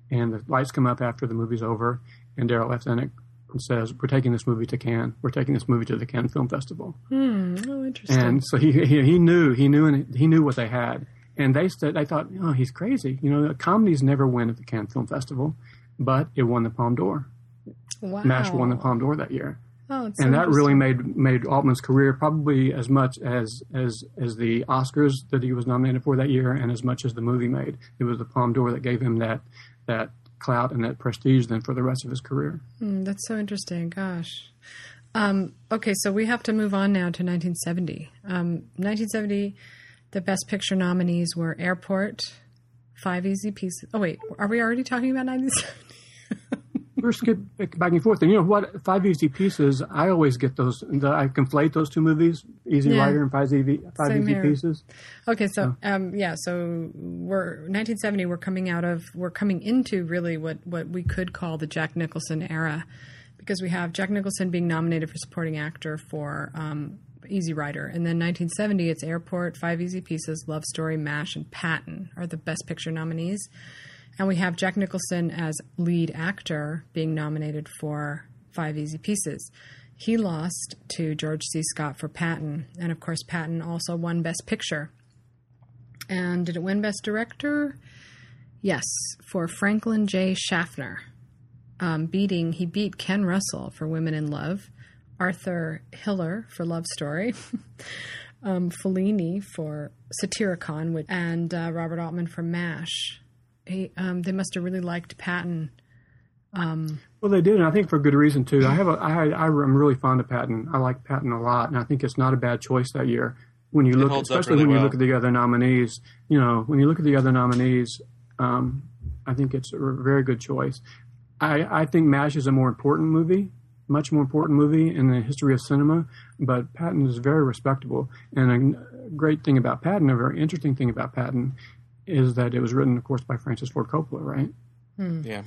and the lights come up after the movie's over, and Darryl F. Zanuck says, "We're taking this movie to Cannes. We're taking this movie to the Cannes Film Festival." Hmm. Oh, interesting. And so he, he he knew he knew and he knew what they had, and they said they thought, "Oh, he's crazy." You know, comedies never win at the Cannes Film Festival, but it won the Palme d'Or. Wow. MASH won the Palme d'Or that year. Oh, and that really made made Altman's career probably as much as as as the Oscars that he was nominated for that year, and as much as the movie made. It was the Palme d'Or that gave him that that clout and that prestige then for the rest of his career. Mm, that's so interesting. Gosh. Um, okay, so we have to move on now to 1970. Um, 1970, the Best Picture nominees were Airport, Five Easy Pieces. Oh wait, are we already talking about 1970? We're skip back and forth. And you know what? Five Easy Pieces. I always get those. The, I conflate those two movies, Easy yeah. Rider and Five Easy Five Same Easy here. Pieces. Okay, so um, yeah, so we're 1970. We're coming out of. We're coming into really what what we could call the Jack Nicholson era, because we have Jack Nicholson being nominated for supporting actor for. Um, Easy Rider. And then 1970, it's Airport, Five Easy Pieces, Love Story, MASH, and Patton are the Best Picture nominees. And we have Jack Nicholson as lead actor being nominated for Five Easy Pieces. He lost to George C. Scott for Patton. And of course, Patton also won Best Picture. And did it win Best Director? Yes, for Franklin J. Schaffner. Um, beating, he beat Ken Russell for Women in Love, Arthur Hiller for Love Story, um, Fellini for Satyricon, and uh, Robert Altman for MASH he, um, they must have really liked Patton. Um, well, they did, and I think for good reason too. I have a, I, I, am really fond of Patton. I like Patton a lot, and I think it's not a bad choice that year. When you look, especially really when well. you look at the other nominees, you know, when you look at the other nominees, um, I think it's a very good choice. I, I think MASH is a more important movie, much more important movie in the history of cinema, but Patton is very respectable. And a great thing about Patton, a very interesting thing about Patton, is that it was written, of course, by Francis Ford Coppola, right? Hmm. Yeah.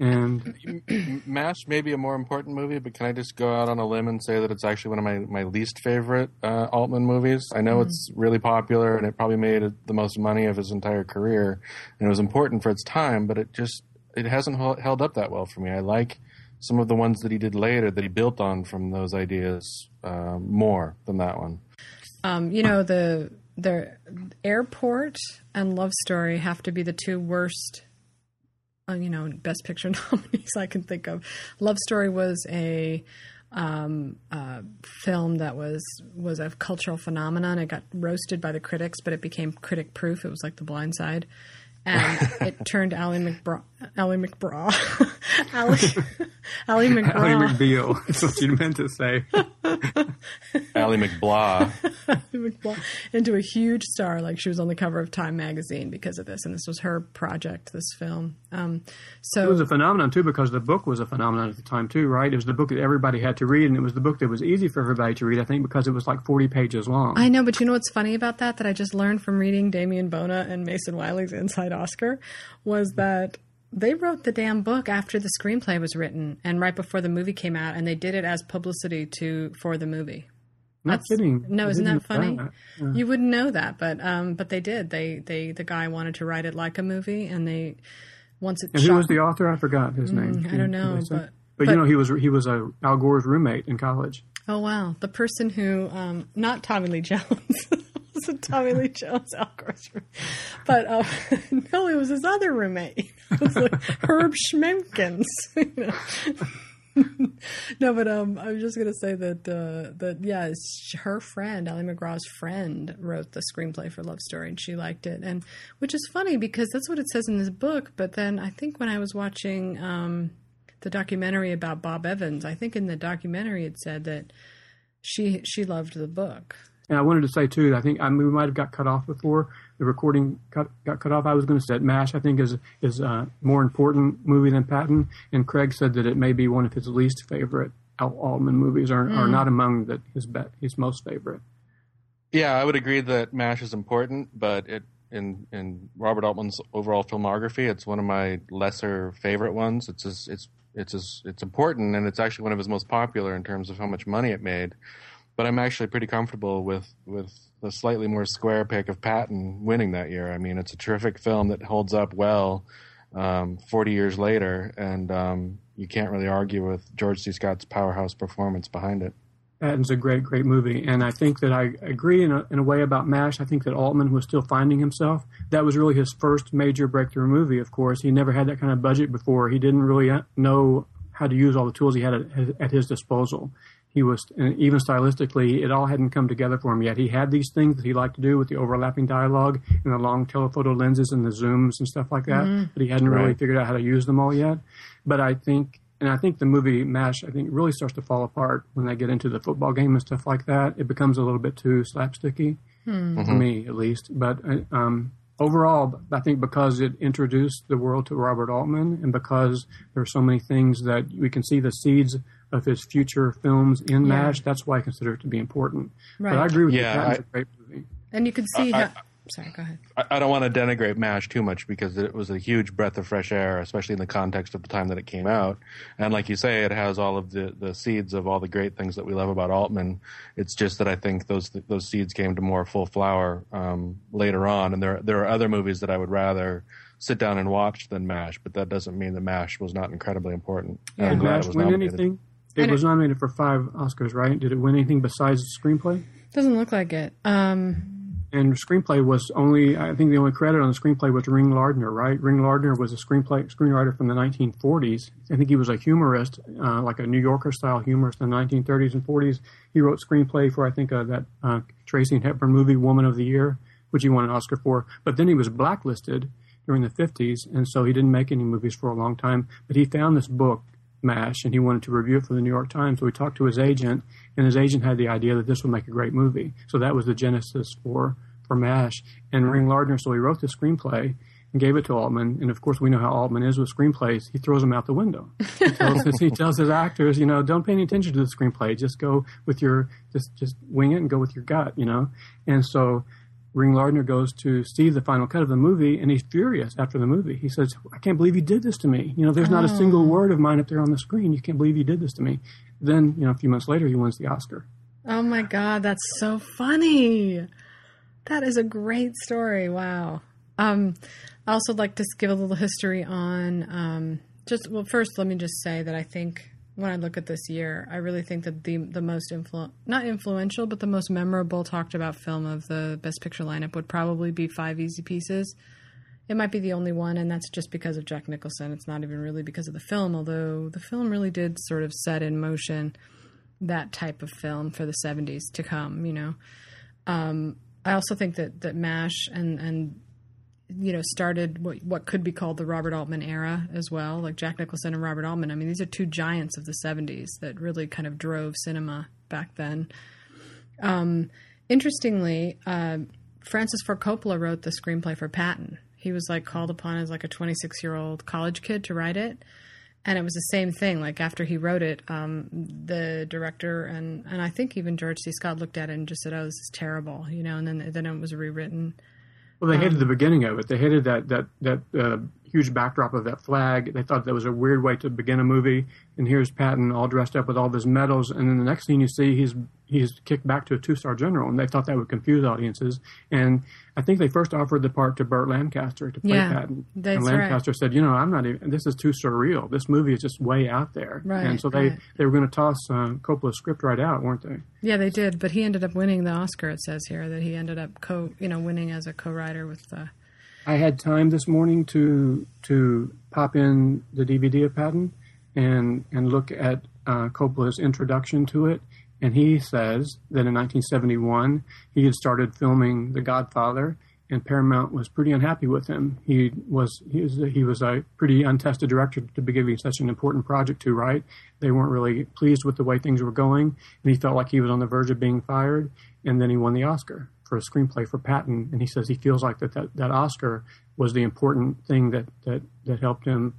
And MASH may be a more important movie, but can I just go out on a limb and say that it's actually one of my, my least favorite uh, Altman movies? I know mm. it's really popular and it probably made the most money of his entire career, and it was important for its time, but it just it hasn't held up that well for me. I like some of the ones that he did later that he built on from those ideas uh, more than that one. Um, you know the the airport and love story have to be the two worst uh, you know best picture nominees i can think of. Love story was a um, uh, film that was was a cultural phenomenon. It got roasted by the critics but it became critic proof. It was like the blind side. And it turned Ally McBraw, Ally McBraw, Ally, Ally McBraw, Ally McBeal. That's what you meant to say. Ally McBlaw. McBlaw into a huge star, like she was on the cover of Time magazine because of this, and this was her project, this film. Um, so it was a phenomenon too because the book was a phenomenon at the time too, right? It was the book that everybody had to read, and it was the book that was easy for everybody to read. I think because it was like forty pages long. I know, but you know what's funny about that? That I just learned from reading Damien Bona and Mason Wiley's Inside Oscar was that they wrote the damn book after the screenplay was written and right before the movie came out, and they did it as publicity to for the movie. Not That's, kidding. No, isn't that funny? That. Yeah. You wouldn't know that, but um, but they did. They they the guy wanted to write it like a movie, and they once it. And shot, who was the author? I forgot his mm, name. I don't know, but, but, but you know he was he was a Al Gore's roommate in college. Oh wow, the person who um, not Tommy Lee Jones. was Tommy Lee Jones, Al Gore's But uh, no, it was his other roommate. It was like Herb Schmenkins. You know? no, but um, I was just gonna say that uh, that yeah, her friend Ali MacGraw's friend wrote the screenplay for Love Story, and she liked it, and which is funny because that's what it says in this book. But then I think when I was watching um, the documentary about Bob Evans, I think in the documentary it said that she she loved the book. And I wanted to say too, that I think I mean, we might have got cut off before the recording cut, got cut off. I was going to say that Mash, I think, is is a more important movie than Patton, and Craig said that it may be one of his least favorite Al- Altman movies are, are mm. not among the, his be, his most favorite. Yeah, I would agree that MASH is important, but it in in Robert Altman's overall filmography, it's one of my lesser favorite ones. It's as, it's it's as, it's important, and it's actually one of his most popular in terms of how much money it made. But I'm actually pretty comfortable with with the slightly more square pick of Patton winning that year. I mean, it's a terrific film that holds up well um, 40 years later, and um, you can't really argue with George C. Scott's powerhouse performance behind it. Patton's a great, great movie, and I think that I agree in a, in a way about MASH. I think that Altman was still finding himself. That was really his first major breakthrough movie. Of course, he never had that kind of budget before. He didn't really uh, know how to use all the tools he had at, at his disposal. He was and even stylistically, it all hadn't come together for him yet. He had these things that he liked to do with the overlapping dialogue and the long telephoto lenses and the zooms and stuff like that, but he hadn't really figured out how to use them all yet. But I think and I think the movie MASH, I think, really starts to fall apart when they get into the football game and stuff like that. It becomes a little bit too slapsticky for me, at least. But uh, um, overall, I think because it introduced the world to Robert Altman, and because there are so many things that we can see the seeds of his future films in Yeah. MASH, that's why I consider it to be important. Right. But I agree with Yeah, you. Patton's I- a great movie. And you can see I- how. Sorry, go ahead. I, I don't want to denigrate MASH too much because it was a huge breath of fresh air, especially in the context of the time that it came out. And like you say, it has all of the, the seeds of all the great things that we love about Altman. It's just that I think those those seeds came to more full flower um, later on. And there there are other movies that I would rather sit down and watch than MASH, but that doesn't mean that MASH was not incredibly important. Yeah. I'm Did glad it MASH was win nominated. anything? It- was nominated for five Oscars, right? Did it win anything besides screenplay? Doesn't look like it. Um, And screenplay was only, I think the only credit on the screenplay was Ring Lardner, right? Ring Lardner was a screenplay screenwriter from the 1940s. I think he was a humorist, uh, like a New Yorker style humorist in the 1930s and 40s. He wrote screenplay for, I think, uh, that uh, Tracy and Hepburn movie, Woman of the Year, which he won an Oscar for. But then he was blacklisted during the 50s, and so he didn't make any movies for a long time. But he found this book, MASH, and he wanted to review it for the New York Times. So he talked to his agent, and his agent had the idea that this would make a great movie. So that was the genesis for for MASH. And Ring Lardner, so he wrote the screenplay and gave it to Altman. And of course, we know how Altman is with screenplays. He throws them out the window. He tells, his, he tells his actors, you know, don't pay any attention to the screenplay. Just go with your, just just wing it and go with your gut, you know. And so Ring Lardner goes to see the final cut of the movie, and he's furious after the movie. He says, "I can't believe you did this to me. You know, there's not a single word of mine up there on the screen. You can't believe you did this to me." Then, you know, a few months later, he wins the Oscar. oh my God, that's so funny. That is a great story. Wow. Um, I also like to give a little history on um, just well. First, let me just say that I think when I look at this year, I really think that the the most influ- not influential, but the most memorable talked about film of the Best Picture lineup would probably be Five Easy Pieces. It might be the only one, and that's just because of Jack Nicholson. It's not even really because of the film, although the film really did sort of set in motion that type of film for the 70s to come, you know. Um, I also think that, that MASH and, and you know, started what what could be called the Robert Altman era as well, like Jack Nicholson and Robert Altman. I mean, these are two giants of the 70s that really kind of drove cinema back then. Um, interestingly, uh, Francis Ford Coppola wrote the screenplay for Patton. He was like called upon as like a 26 year old college kid to write it, and it was the same thing. Like after he wrote it, um, the director and and I think even George C. Scott looked at it and just said, "Oh, this is terrible," you know. And then then it was rewritten. Well, they hated the beginning of it. They hated that that that uh, huge backdrop of that flag. They thought that was a weird way to begin a movie. And here's Patton all dressed up with all of his medals, and then the next thing you see, he's he's kicked back to a two star general, and they thought that would confuse audiences. And I think they first offered the part to Burt Lancaster to play Yeah, Patton, and right. Lancaster said, "You know, I'm not even. This is too surreal. This movie is just way out there." Right, and so they right. they were going to toss uh, Coppola's script right out, weren't they? Yeah, they did, but he ended up winning the Oscar. It says here that he ended up co, you know, winning as a co-writer with the. I had time this morning to to pop in the DVD of Patton and and look at uh, Coppola's introduction to it, and he says that in 1971 he had started filming The Godfather, and Paramount was pretty unhappy with him. He was he was he was a pretty untested director to be giving such an important project to. Right? They weren't really pleased with the way things were going, and he felt like he was on the verge of being fired. And then he won the Oscar for a screenplay for Patton, and he says he feels like that that, that Oscar was the important thing that, that, that helped him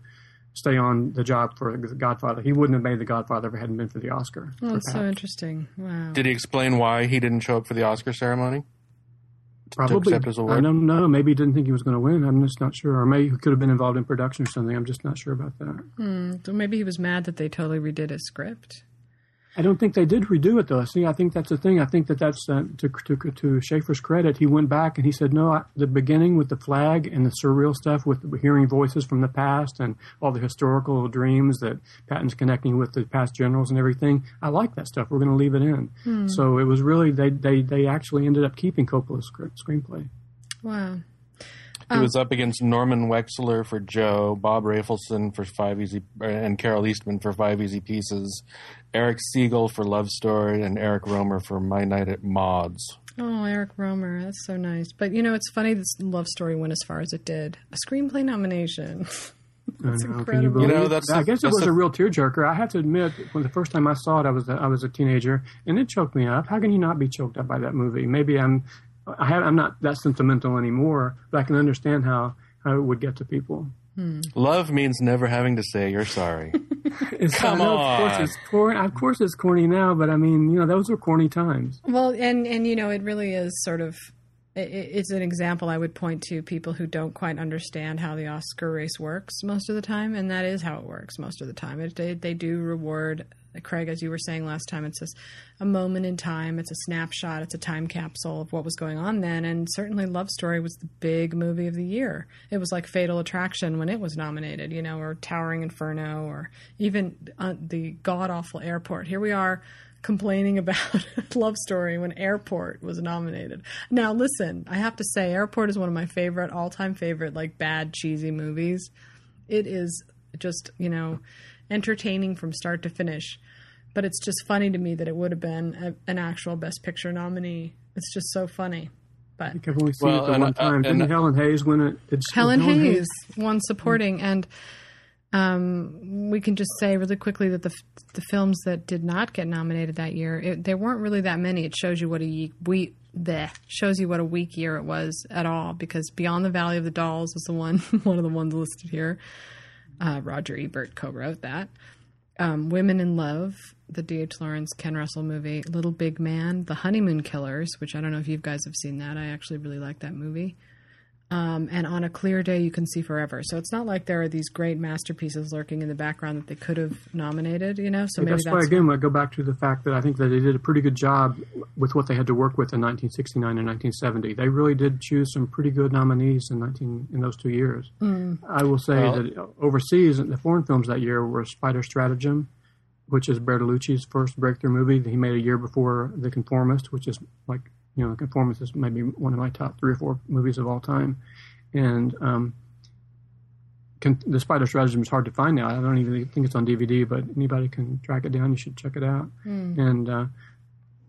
stay on the job for The Godfather. He wouldn't have made The Godfather if it hadn't been for the Oscar. Oh, for that's so interesting. Wow. Did he explain why he didn't show up for the Oscar ceremony? To Probably. accept his I don't know. Maybe he didn't think he was going to win. I'm just not sure. Or maybe he could have been involved in production or something. I'm just not sure about that. Hmm. So maybe he was mad that they totally redid his script. I don't think they did redo it though. See, I think that's the thing. I think that that's uh, to, to to Schaefer's credit. He went back and he said, "No, I, the beginning with the flag and the surreal stuff with hearing voices from the past and all the historical dreams that Patton's connecting with the past generals and everything. I like that stuff. We're going to leave it in." So it was really they they they actually ended up keeping Coppola's script, screenplay. Wow. He oh. was up against Norman Wexler for Joe, Bob Rafelson for Five Easy, uh, and Carole Eastman for Five Easy Pieces, Erich Segal for Love Story, and Eric Rohmer for My Night at Maud's. Oh, Eric Rohmer. That's so nice. But you know, it's funny this love story went as far as it did. A screenplay nomination. Uh, that's incredible. You know, that's I the- guess it was the- a real tearjerker. I have to admit, when the first time I saw it, I was a, I was a teenager, and it choked me up. How can you not be choked up by that movie? Maybe I'm I have, I'm not that sentimental anymore, but I can understand how how it would get to people. Hmm. Love means never having to say you're sorry. Come I know, Of course, it's corny. Of course, it's corny now, but I mean, you know, those were corny times. Well, and and you know, it really is sort of i- i- it's an example I would point to people who don't quite understand how the Oscar race works most of the time, and that is how it works most of the time. It, they they do reward Craig, as you were saying last time. It's just a moment in time. It's a snapshot. It's a time capsule of what was going on then, and certainly Love Story was the big movie of the year. It was like Fatal Attraction when it was nominated, you know, or Towering Inferno, or even uh, the god awful Airport. Here we are complaining about Love Story when Airport was nominated. Now, listen, I have to say, Airport is one of my favorite, all time favorite, like bad, cheesy movies. It is just, you know, entertaining from start to finish. But it's just funny to me that it would have been a, an actual Best Picture nominee. It's just so funny. But I think I've only seen Well, it the and, one uh, time. and- Didn't Helen Hayes win it? Did Helen did Hayes won supporting, and um, we can just say really quickly that the the films that did not get nominated that year, it, there weren't really that many. It shows you what a ye- we shows you what a weak year it was at all. Because Beyond the Valley of the Dolls was the one one of the ones listed here. Uh, Roger Ebert co-wrote that. Um, Women in Love, the D.H. Lawrence Ken Russell movie, Little Big Man, The Honeymoon Killers, which I don't know if you guys have seen that. I actually really like that movie. Um, and On a Clear Day, You Can See Forever. So it's not like there are these great masterpieces lurking in the background that they could have nominated, you know? So maybe that's, that's, why again I go back to the fact that I think that they did a pretty good job with what they had to work with in 1969 and 1970. They really did choose some pretty good nominees in 19 in those two years. I will say Well- that overseas, the foreign films that year were Spider Stratagem, which is Bertolucci's first breakthrough movie that he made a year before The Conformist, which is like you know Conformist is maybe one of my top three or four movies of all time, and um, can, the Spider Stratagem is hard to find now. I don't even think it's on DVD, but anybody can track it down. You should check it out. And uh,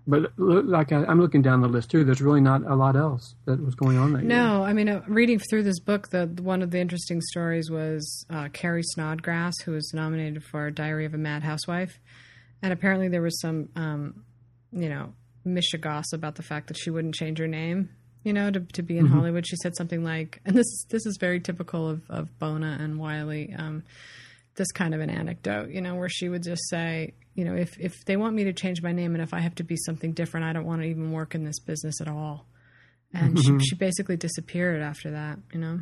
but like I, I'm looking down the list too. There's really not a lot else that was going on that year. No, I mean, uh, reading through this book, the one of the interesting stories was uh, Carrie Snodgress, who was nominated for Diary of a Mad Housewife, and apparently there was some, um, you know, mishigas about the fact that she wouldn't change her name, you know, to to be in Hollywood. She said something like, and this this is very typical of of Bona and Wiley. Um, this kind of an anecdote, you know, where she would just say, you know, if if they want me to change my name and if I have to be something different, I don't want to even work in this business at all. And she, she basically disappeared after that, you know.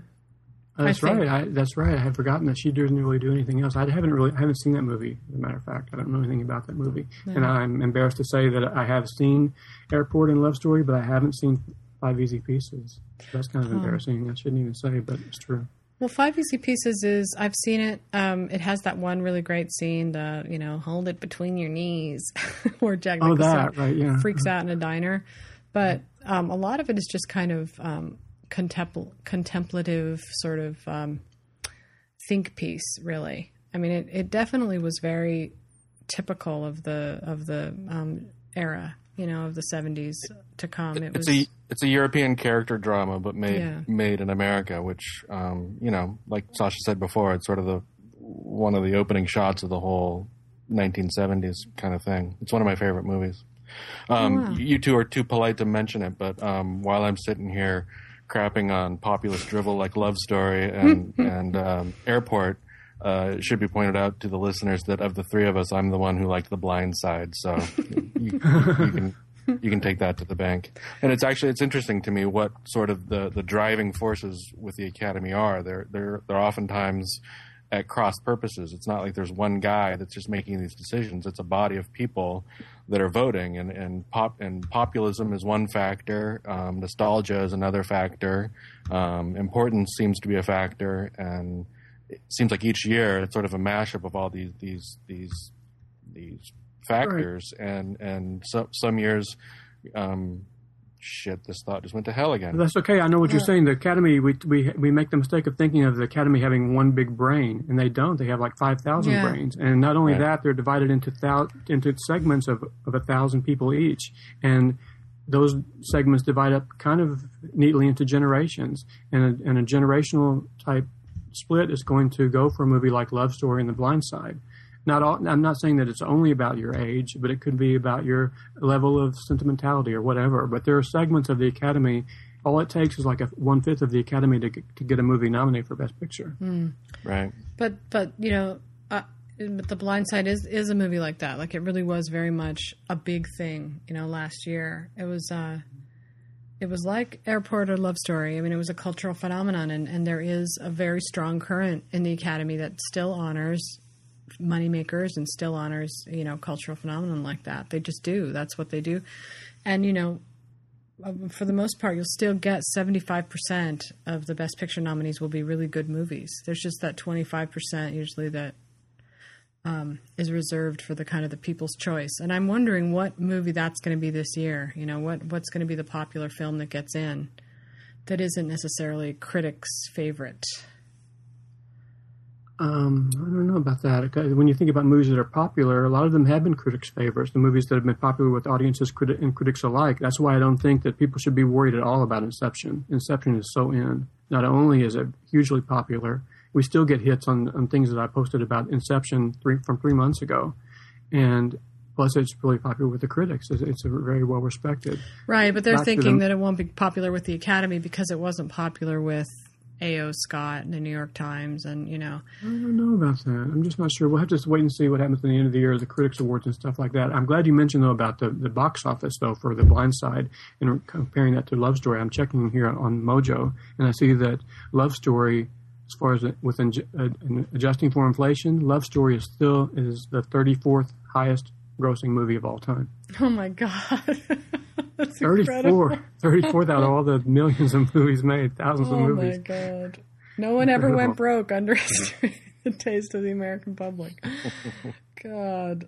That's right. I, that's right. I had forgotten that she doesn't really do anything else. I haven't really, I haven't seen that movie. As a matter of fact, I don't know anything about that movie, and I'm embarrassed to say that I have seen Airport and Love Story, but I haven't seen Five Easy Pieces. That's kind of embarrassing. I shouldn't even say, but it's true. Well, Five Easy Pieces is I've seen it. Um, it has that one really great scene, the you know, hold it between your knees, where Jack Oh, Nicholson that right? Yeah. freaks out in a diner. But um, a lot of it is just kind of um, contempl- contemplative sort of um, think piece, really. I mean, it, it definitely was very typical of the of the um, era, you know, of the seventies to come. It was It's a it's a European character drama, but made Yeah. made in America, which um, you know, like Sasha said before, it's sort of the one of the opening shots of the whole 1970s kind of thing. It's one of my favorite movies. Um, wow. You two are too polite to mention it, but um, while I'm sitting here crapping on populist drivel like Love Story and and um, Airport, uh, it should be pointed out to the listeners that of the three of us, I'm the one who liked The Blind Side. So you, you can you can take that to the bank. And it's actually it's interesting to me what sort of the, the driving forces with the Academy are. They're they're they're oftentimes at cross purposes. It's not like there's one guy that's just making these decisions. It's a body of people that are voting, and and pop and populism is one factor. Um, nostalgia is another factor. Um, importance seems to be a factor, and it seems like each year it's sort of a mashup of all these these these these factors, right. and and so, some years. Um, shit, this thought just went to hell again. That's okay. I know what yeah. you're saying. The Academy, we, we we make the mistake of thinking of the Academy having one big brain, and they don't. They have like five thousand yeah. brains, and not only right. that, they're divided into thou- into segments of of a thousand people each, and those segments divide up kind of neatly into generations, and a, and a generational type split is going to go for a movie like Love Story and The Blind Side not all, I'm not saying that it's only about your age, but it could be about your level of sentimentality or whatever. But there are segments of the Academy. All it takes is like a one fifth of the Academy to get, to get a movie nominated for Best Picture. Mm. Right. But but you know, uh, but The Blind Side is is a movie like that. Like it really was very much a big thing. You know, last year it was. Uh, it was like Airport or Love Story. I mean, it was a cultural phenomenon, and, and there is a very strong current in the Academy that still honors moneymakers and still honors you know cultural phenomenon like that. They just do. That's what they do, and you know. Um, for the most part, you'll still get 75% of the Best Picture nominees will be really good movies. There's just that 25% usually that um, is reserved for the kind of the people's choice. And I'm wondering what movie that's going to be this year. You know, what what's going to be the popular film that gets in that isn't necessarily critics' favorite. Um, I don't know about that. When you think about movies that are popular, a lot of them have been critics' favorites. The movies that have been popular with audiences criti- and critics alike. That's why I don't think that people should be worried at all about Inception. Inception is so in. Not only is it hugely popular, we still get hits on, on things that I posted about Inception three, from three months ago, and plus it's really popular with the critics. It's, it's very well respected. Right, but they're Back thinking that it won't be popular with the Academy because it wasn't popular with A.O. Scott and the New York Times, and you know. I don't know about that. I'm just not sure. We'll have to wait and see what happens at the end of the year, the Critics Awards and stuff like that. I'm glad you mentioned though about the, the box office though for The Blind Side and comparing that to Love Story. I'm checking here on Mojo, and I see that Love Story, as far as with uh, adjusting for inflation, Love Story is still is the 34th highest grossing movie of all time. Oh my god. That's 34, 34 out of all the millions of movies made, thousands oh of movies. Oh my god. No one ever went broke underestimating the taste of the American public. God.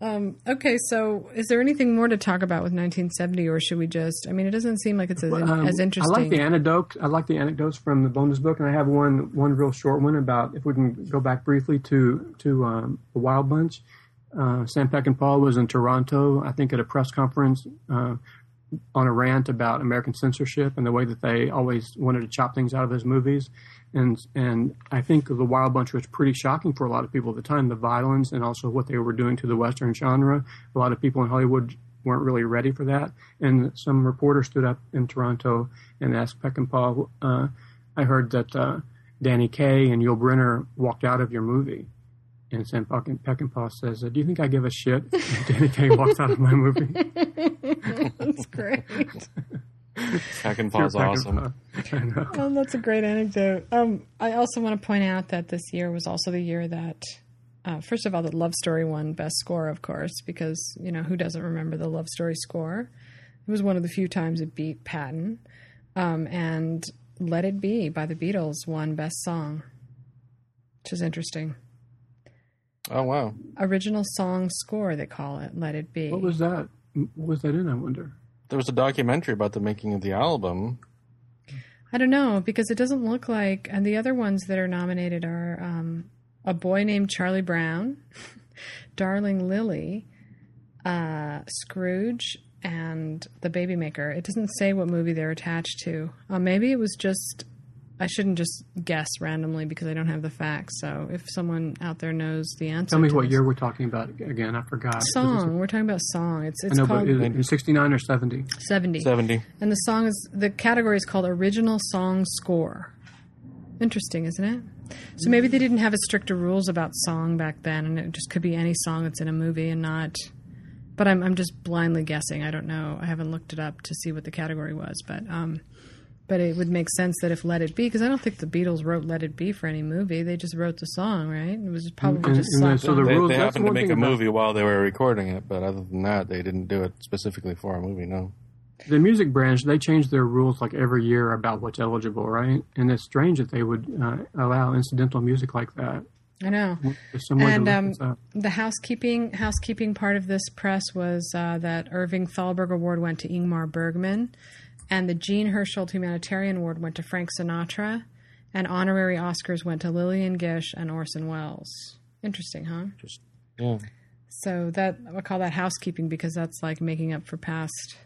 Um, okay, so is there anything more to talk about with 1970, or should we just? I mean, it doesn't seem like it's as, um, as interesting. I like the anecdote. I like the anecdotes from the Bona's book, and I have one one real short one about if we can go back briefly to to um, the Wild Bunch. Uh, Sam Peckinpah was in Toronto, I think, at a press conference uh, on a rant about American censorship and the way that they always wanted to chop things out of his movies. And and I think the Wild Bunch was pretty shocking for a lot of people at the time. The violence and also what they were doing to the Western genre. A lot of people in Hollywood weren't really ready for that. And some reporter stood up in Toronto and asked Peckinpah, uh, "I heard that uh, Danny Kaye and Yul Brynner walked out of your movie." And Sam Peckinpah says, "Do you think I give a shit?" Danny Kaye walks out of my movie. That's great. Peckinpah's awesome. Oh, that's a great anecdote. Um, I also want to point out that this year was also the year that, uh, first of all, the Love Story won Best Score, of course, because you know who doesn't remember the Love Story score? It was one of the few times it beat Patton, um, and Let It Be by the Beatles won Best Song, which is interesting. Oh wow! Original song score, they call it. Let it be. What was that? What was that in? I wonder. There was a documentary about the making of the album. I don't know because it doesn't look like, and the other ones that are nominated are um, a boy named Charlie Brown, Darling Lili, uh, Scrooge, and The Baby Maker. It doesn't say what movie they're attached to. Uh, maybe it was just I shouldn't just guess randomly because I don't have the facts. So if someone out there knows the answer, tell me what this. year we're talking about again. I forgot. Song. We're talking about song. It's it's I know, called but is sixty nine or seventy? Seventy. Seventy. And the song is the category is called original song score. Interesting, isn't it? So maybe they didn't have as stricter rules about song back then, and it just could be any song that's in a movie and not. But I'm I'm just blindly guessing. I don't know. I haven't looked it up to see what the category was, but um, but it would make sense that if Let It Be, because I don't think the Beatles wrote Let It Be for any movie. They just wrote the song, right? It was probably And- just and so the on. They, rules- they that's happened to one make thing a about- movie while they were recording it, but other than that, they didn't do it specifically for a movie. No. the music branch they change their rules like every year about what's eligible, right? And it's strange that they would uh, allow incidental music like that. I know. There's some way to And um, the housekeeping housekeeping part of this press was uh, that Irving Thalberg Award went to Ingmar Bergman, and the Jean Hersholt Humanitarian Award went to Frank Sinatra, and honorary Oscars went to Lillian Gish and Orson Welles. Interesting, huh? Just yeah. So that I call that housekeeping because that's like making up for past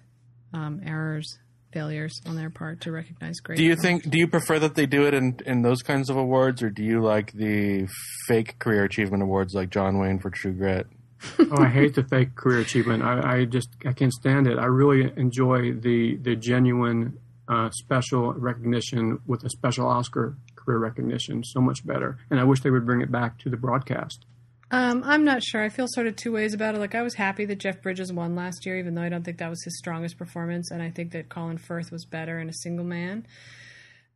um, errors, failures on their part to recognize great. Do you think? Do you prefer that they do it in in those kinds of awards, or do you like the fake career achievement awards like John Wayne for True Grit? oh, I hate the fake career achievement. I, I just I can't stand it. I really enjoy the the genuine uh, special recognition with a special Oscar career recognition so much better. And I wish they would bring it back to the broadcast. Um, I'm not sure. I feel sort of two ways about it. Like I was happy that Jeff Bridges won last year, even though I don't think that was his strongest performance, and I think that Colin Firth was better in a single man.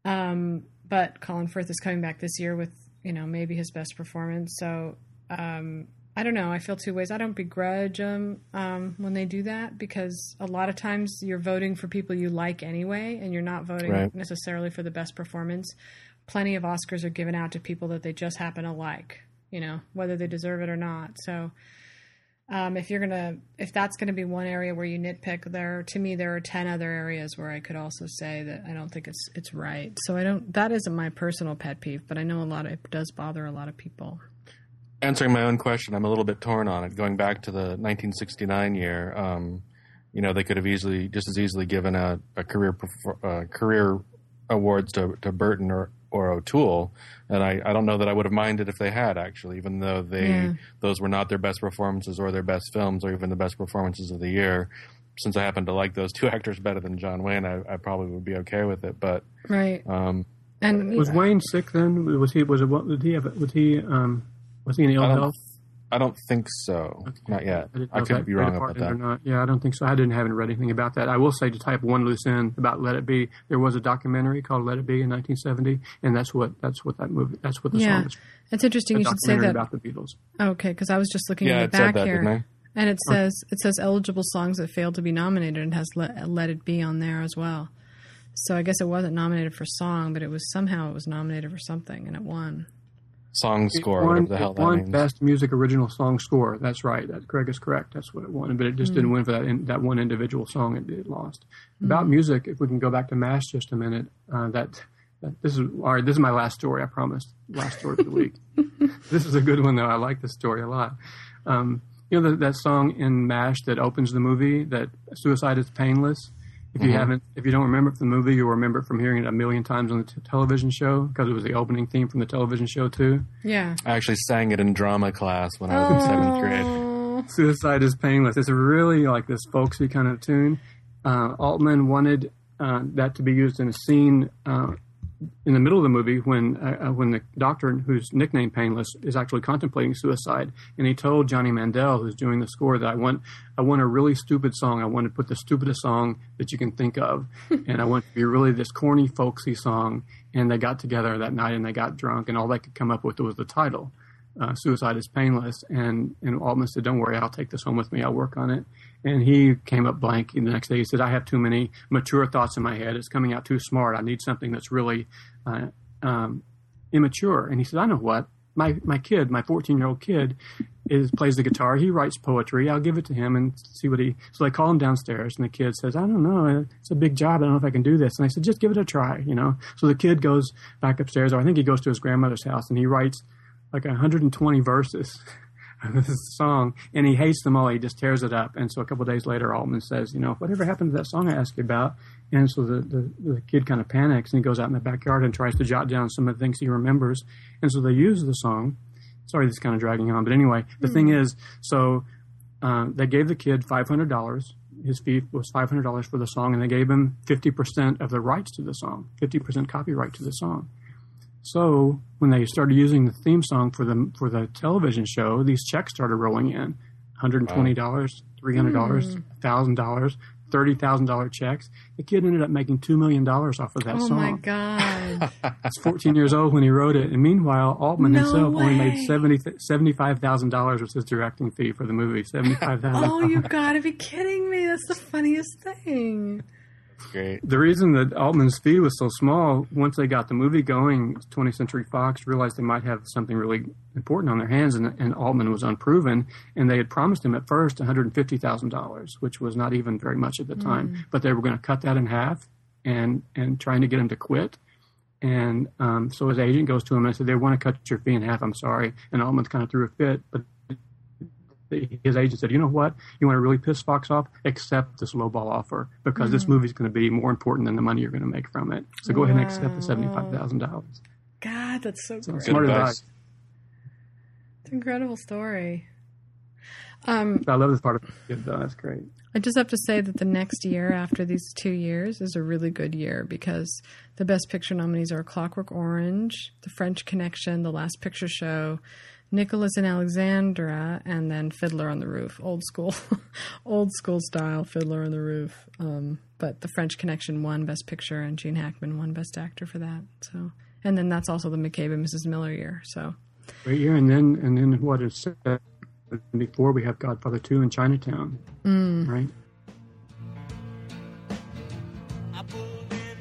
Um, but Colin Firth is coming back this year with you know maybe his best performance. So um, I don't know. I feel two ways. I don't begrudge them um, when they do that because a lot of times you're voting for people you like anyway, and you're not voting Right. necessarily for the best performance. Plenty of Oscars are given out to people that they just happen to like, you know, whether they deserve it or not. So um, if you're gonna, if that's gonna be one area where you nitpick, there to me there are ten other areas where I could also say that I don't think it's it's right. So I don't. That isn't my personal pet peeve, but I know a lot. Of, it does bother a lot of people. Answering my own question, I'm a little bit torn on it. Going back to the 1969 year, um, you know, they could have easily, just as easily, given a, a career perfor- uh, career awards to, to Burton or or O'Toole, and I, I don't know that I would have minded if they had actually, even though they Yeah. those were not their best performances or their best films or even the best performances of the year. Since I happen to like those two actors better than John Wayne, I, I probably would be okay with it. But Right. um, And Was Wayne sick then? Was he? Was it? What did he have? Was he? Um, was he in ill I health? I don't think so. Not yet. didn't I could be wrong about that. Or not. Yeah, I don't think so. I didn't haven't read anything about that. I will say to type one loose end about Let It Be. There was a documentary called Let It Be in 1970, and that's what that's what that movie. That's what the yeah, song is. it's interesting. A You should say that. about the Beatles. Okay, because I was just looking Yeah, in it the back that, here, and it says it says eligible songs that failed to be nominated and has let, let it be on there as well. So I guess it wasn't nominated for song, but it was somehow it was nominated for something and it won. Song score, It whatever the hell it that won means. Best Music Original Song Score. That's right. That Craig is correct. That's what it won, but it just didn't win for that in, that one individual song. It, it lost. About music, if we can go back to Mash just a minute, uh, that, that this is all right. This is my last story. I promised. Last story of the week. this is a good one though. I like this story a lot. Um, you know the, that song in Mash that opens the movie that suicide is painless. If you haven't, if you don't remember it from the movie, you'll remember it from hearing it a million times on the t- television show because it was the opening theme from the television show too. Yeah. I actually sang it in drama class when I was in seventh grade. Oh, Suicide is Painless. It's really like this folksy kind of tune. Uh, Altman wanted uh, that to be used in a scene uh, in the middle of the movie when uh, uh, when the doctor, who's nicknamed Painless, is actually contemplating suicide, and he told Johnny Mandel, who's doing the score, that I want I want a really stupid song. I want to put the stupidest song that you can think of, and I want to be really this corny folksy song. And they got together that night and they got drunk, and all they could come up with was the title uh, suicide is painless. And and Altman said, "Don't worry, I'll take this home with me. I'll work on it." And he came up blank. The next day, he said, "I have too many mature thoughts in my head. It's coming out too smart. I need something that's really uh, um, immature." And he said, "I know what." My my kid, my 14 year old kid, is plays the guitar. He writes poetry. I'll give it to him and see what he. So they call him downstairs, and the kid says, "I don't know. It's a big job. I don't know if I can do this." And I said, "Just give it a try." You know. So the kid goes back upstairs, or I think he goes to his grandmother's house, and he writes like 120 verses this song, and he hates them all. He just tears it up. And so a couple days later, Altman says, "You know, whatever happened to that song I asked you about?" And so the, the, the kid kind of panics and he goes out in the backyard and tries to jot down some of the things he remembers. And so they use the song. Sorry, this is kind of dragging on, but anyway, the thing is, so uh, they gave the kid five hundred dollars. His fee was five hundred dollars for the song, and they gave him fifty percent of the rights to the song, fifty percent copyright to the song. So when they started using the theme song for the for the television show, these checks started rolling in: hundred and twenty dollars, three hundred dollars, hmm. thousand dollars, thirty thousand dollar checks. The kid ended up making two million dollars off of that Oh song. Oh my god! He's 14 years old when he wrote it, and meanwhile, Altman No himself only made 70 $75,000 was his directing fee for the movie. $75,000. oh, you gotta be kidding me! That's the funniest thing. Great. the reason that Altman's fee was so small, once they got the movie going, 20th Century Fox realized they might have something really important on their hands, and, and Altman was unproven. And they had promised him at first $150,000, which was not even very much at the time. But they were going to cut that in half and, and trying to get him to quit. And um, so his agent goes to him and said, They want to cut your fee in half. I'm sorry. And Altman kind of threw a fit. But his agent said, You know what? You want to really piss Fox off? Accept this lowball offer because this movie is going to be more important than the money you're going to make from it. So go ahead and accept the $75,000. God, that's so So smart advice. advice. It's an incredible story. Um, I love this part of it, though. That's great. I just have to say that the next year after these two years is a really good year because the Best Picture nominees are Clockwork Orange, The French Connection, The Last Picture Show, Nicholas and Alexandra, and then Fiddler on the Roof. Old school, old school style Fiddler on the Roof. Um, but The French Connection won Best Picture, and Gene Hackman won Best Actor for that. So, and then that's also the McCabe and Mrs. Miller year. So, Great year. And then, and then what is said before we have Godfather 2 in Chinatown. Right?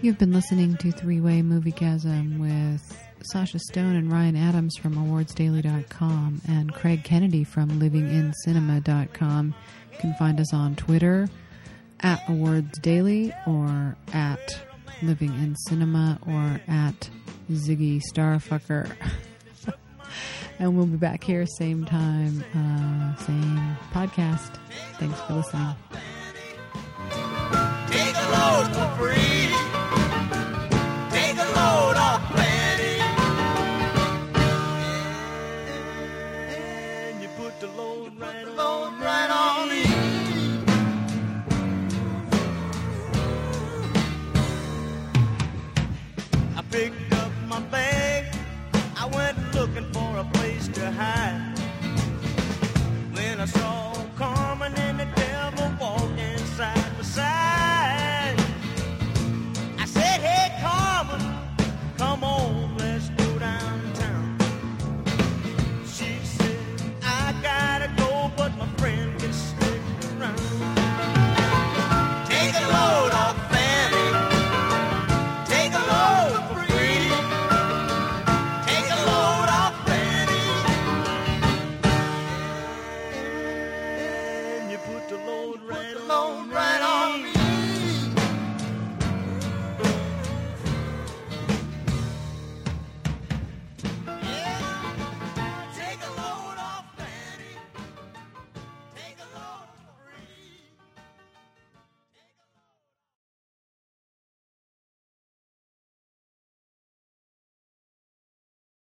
You've been listening to Three Way Moviegasm with Sasha Stone and Ryan Adams from awardsdaily.com and Craig Kennedy from livingincinema.com. You can find us on Twitter at awardsdaily or at living in cinema or at Ziggy Starfucker. and we'll be back here same time, uh, same podcast. Thanks for listening. to hide when I saw.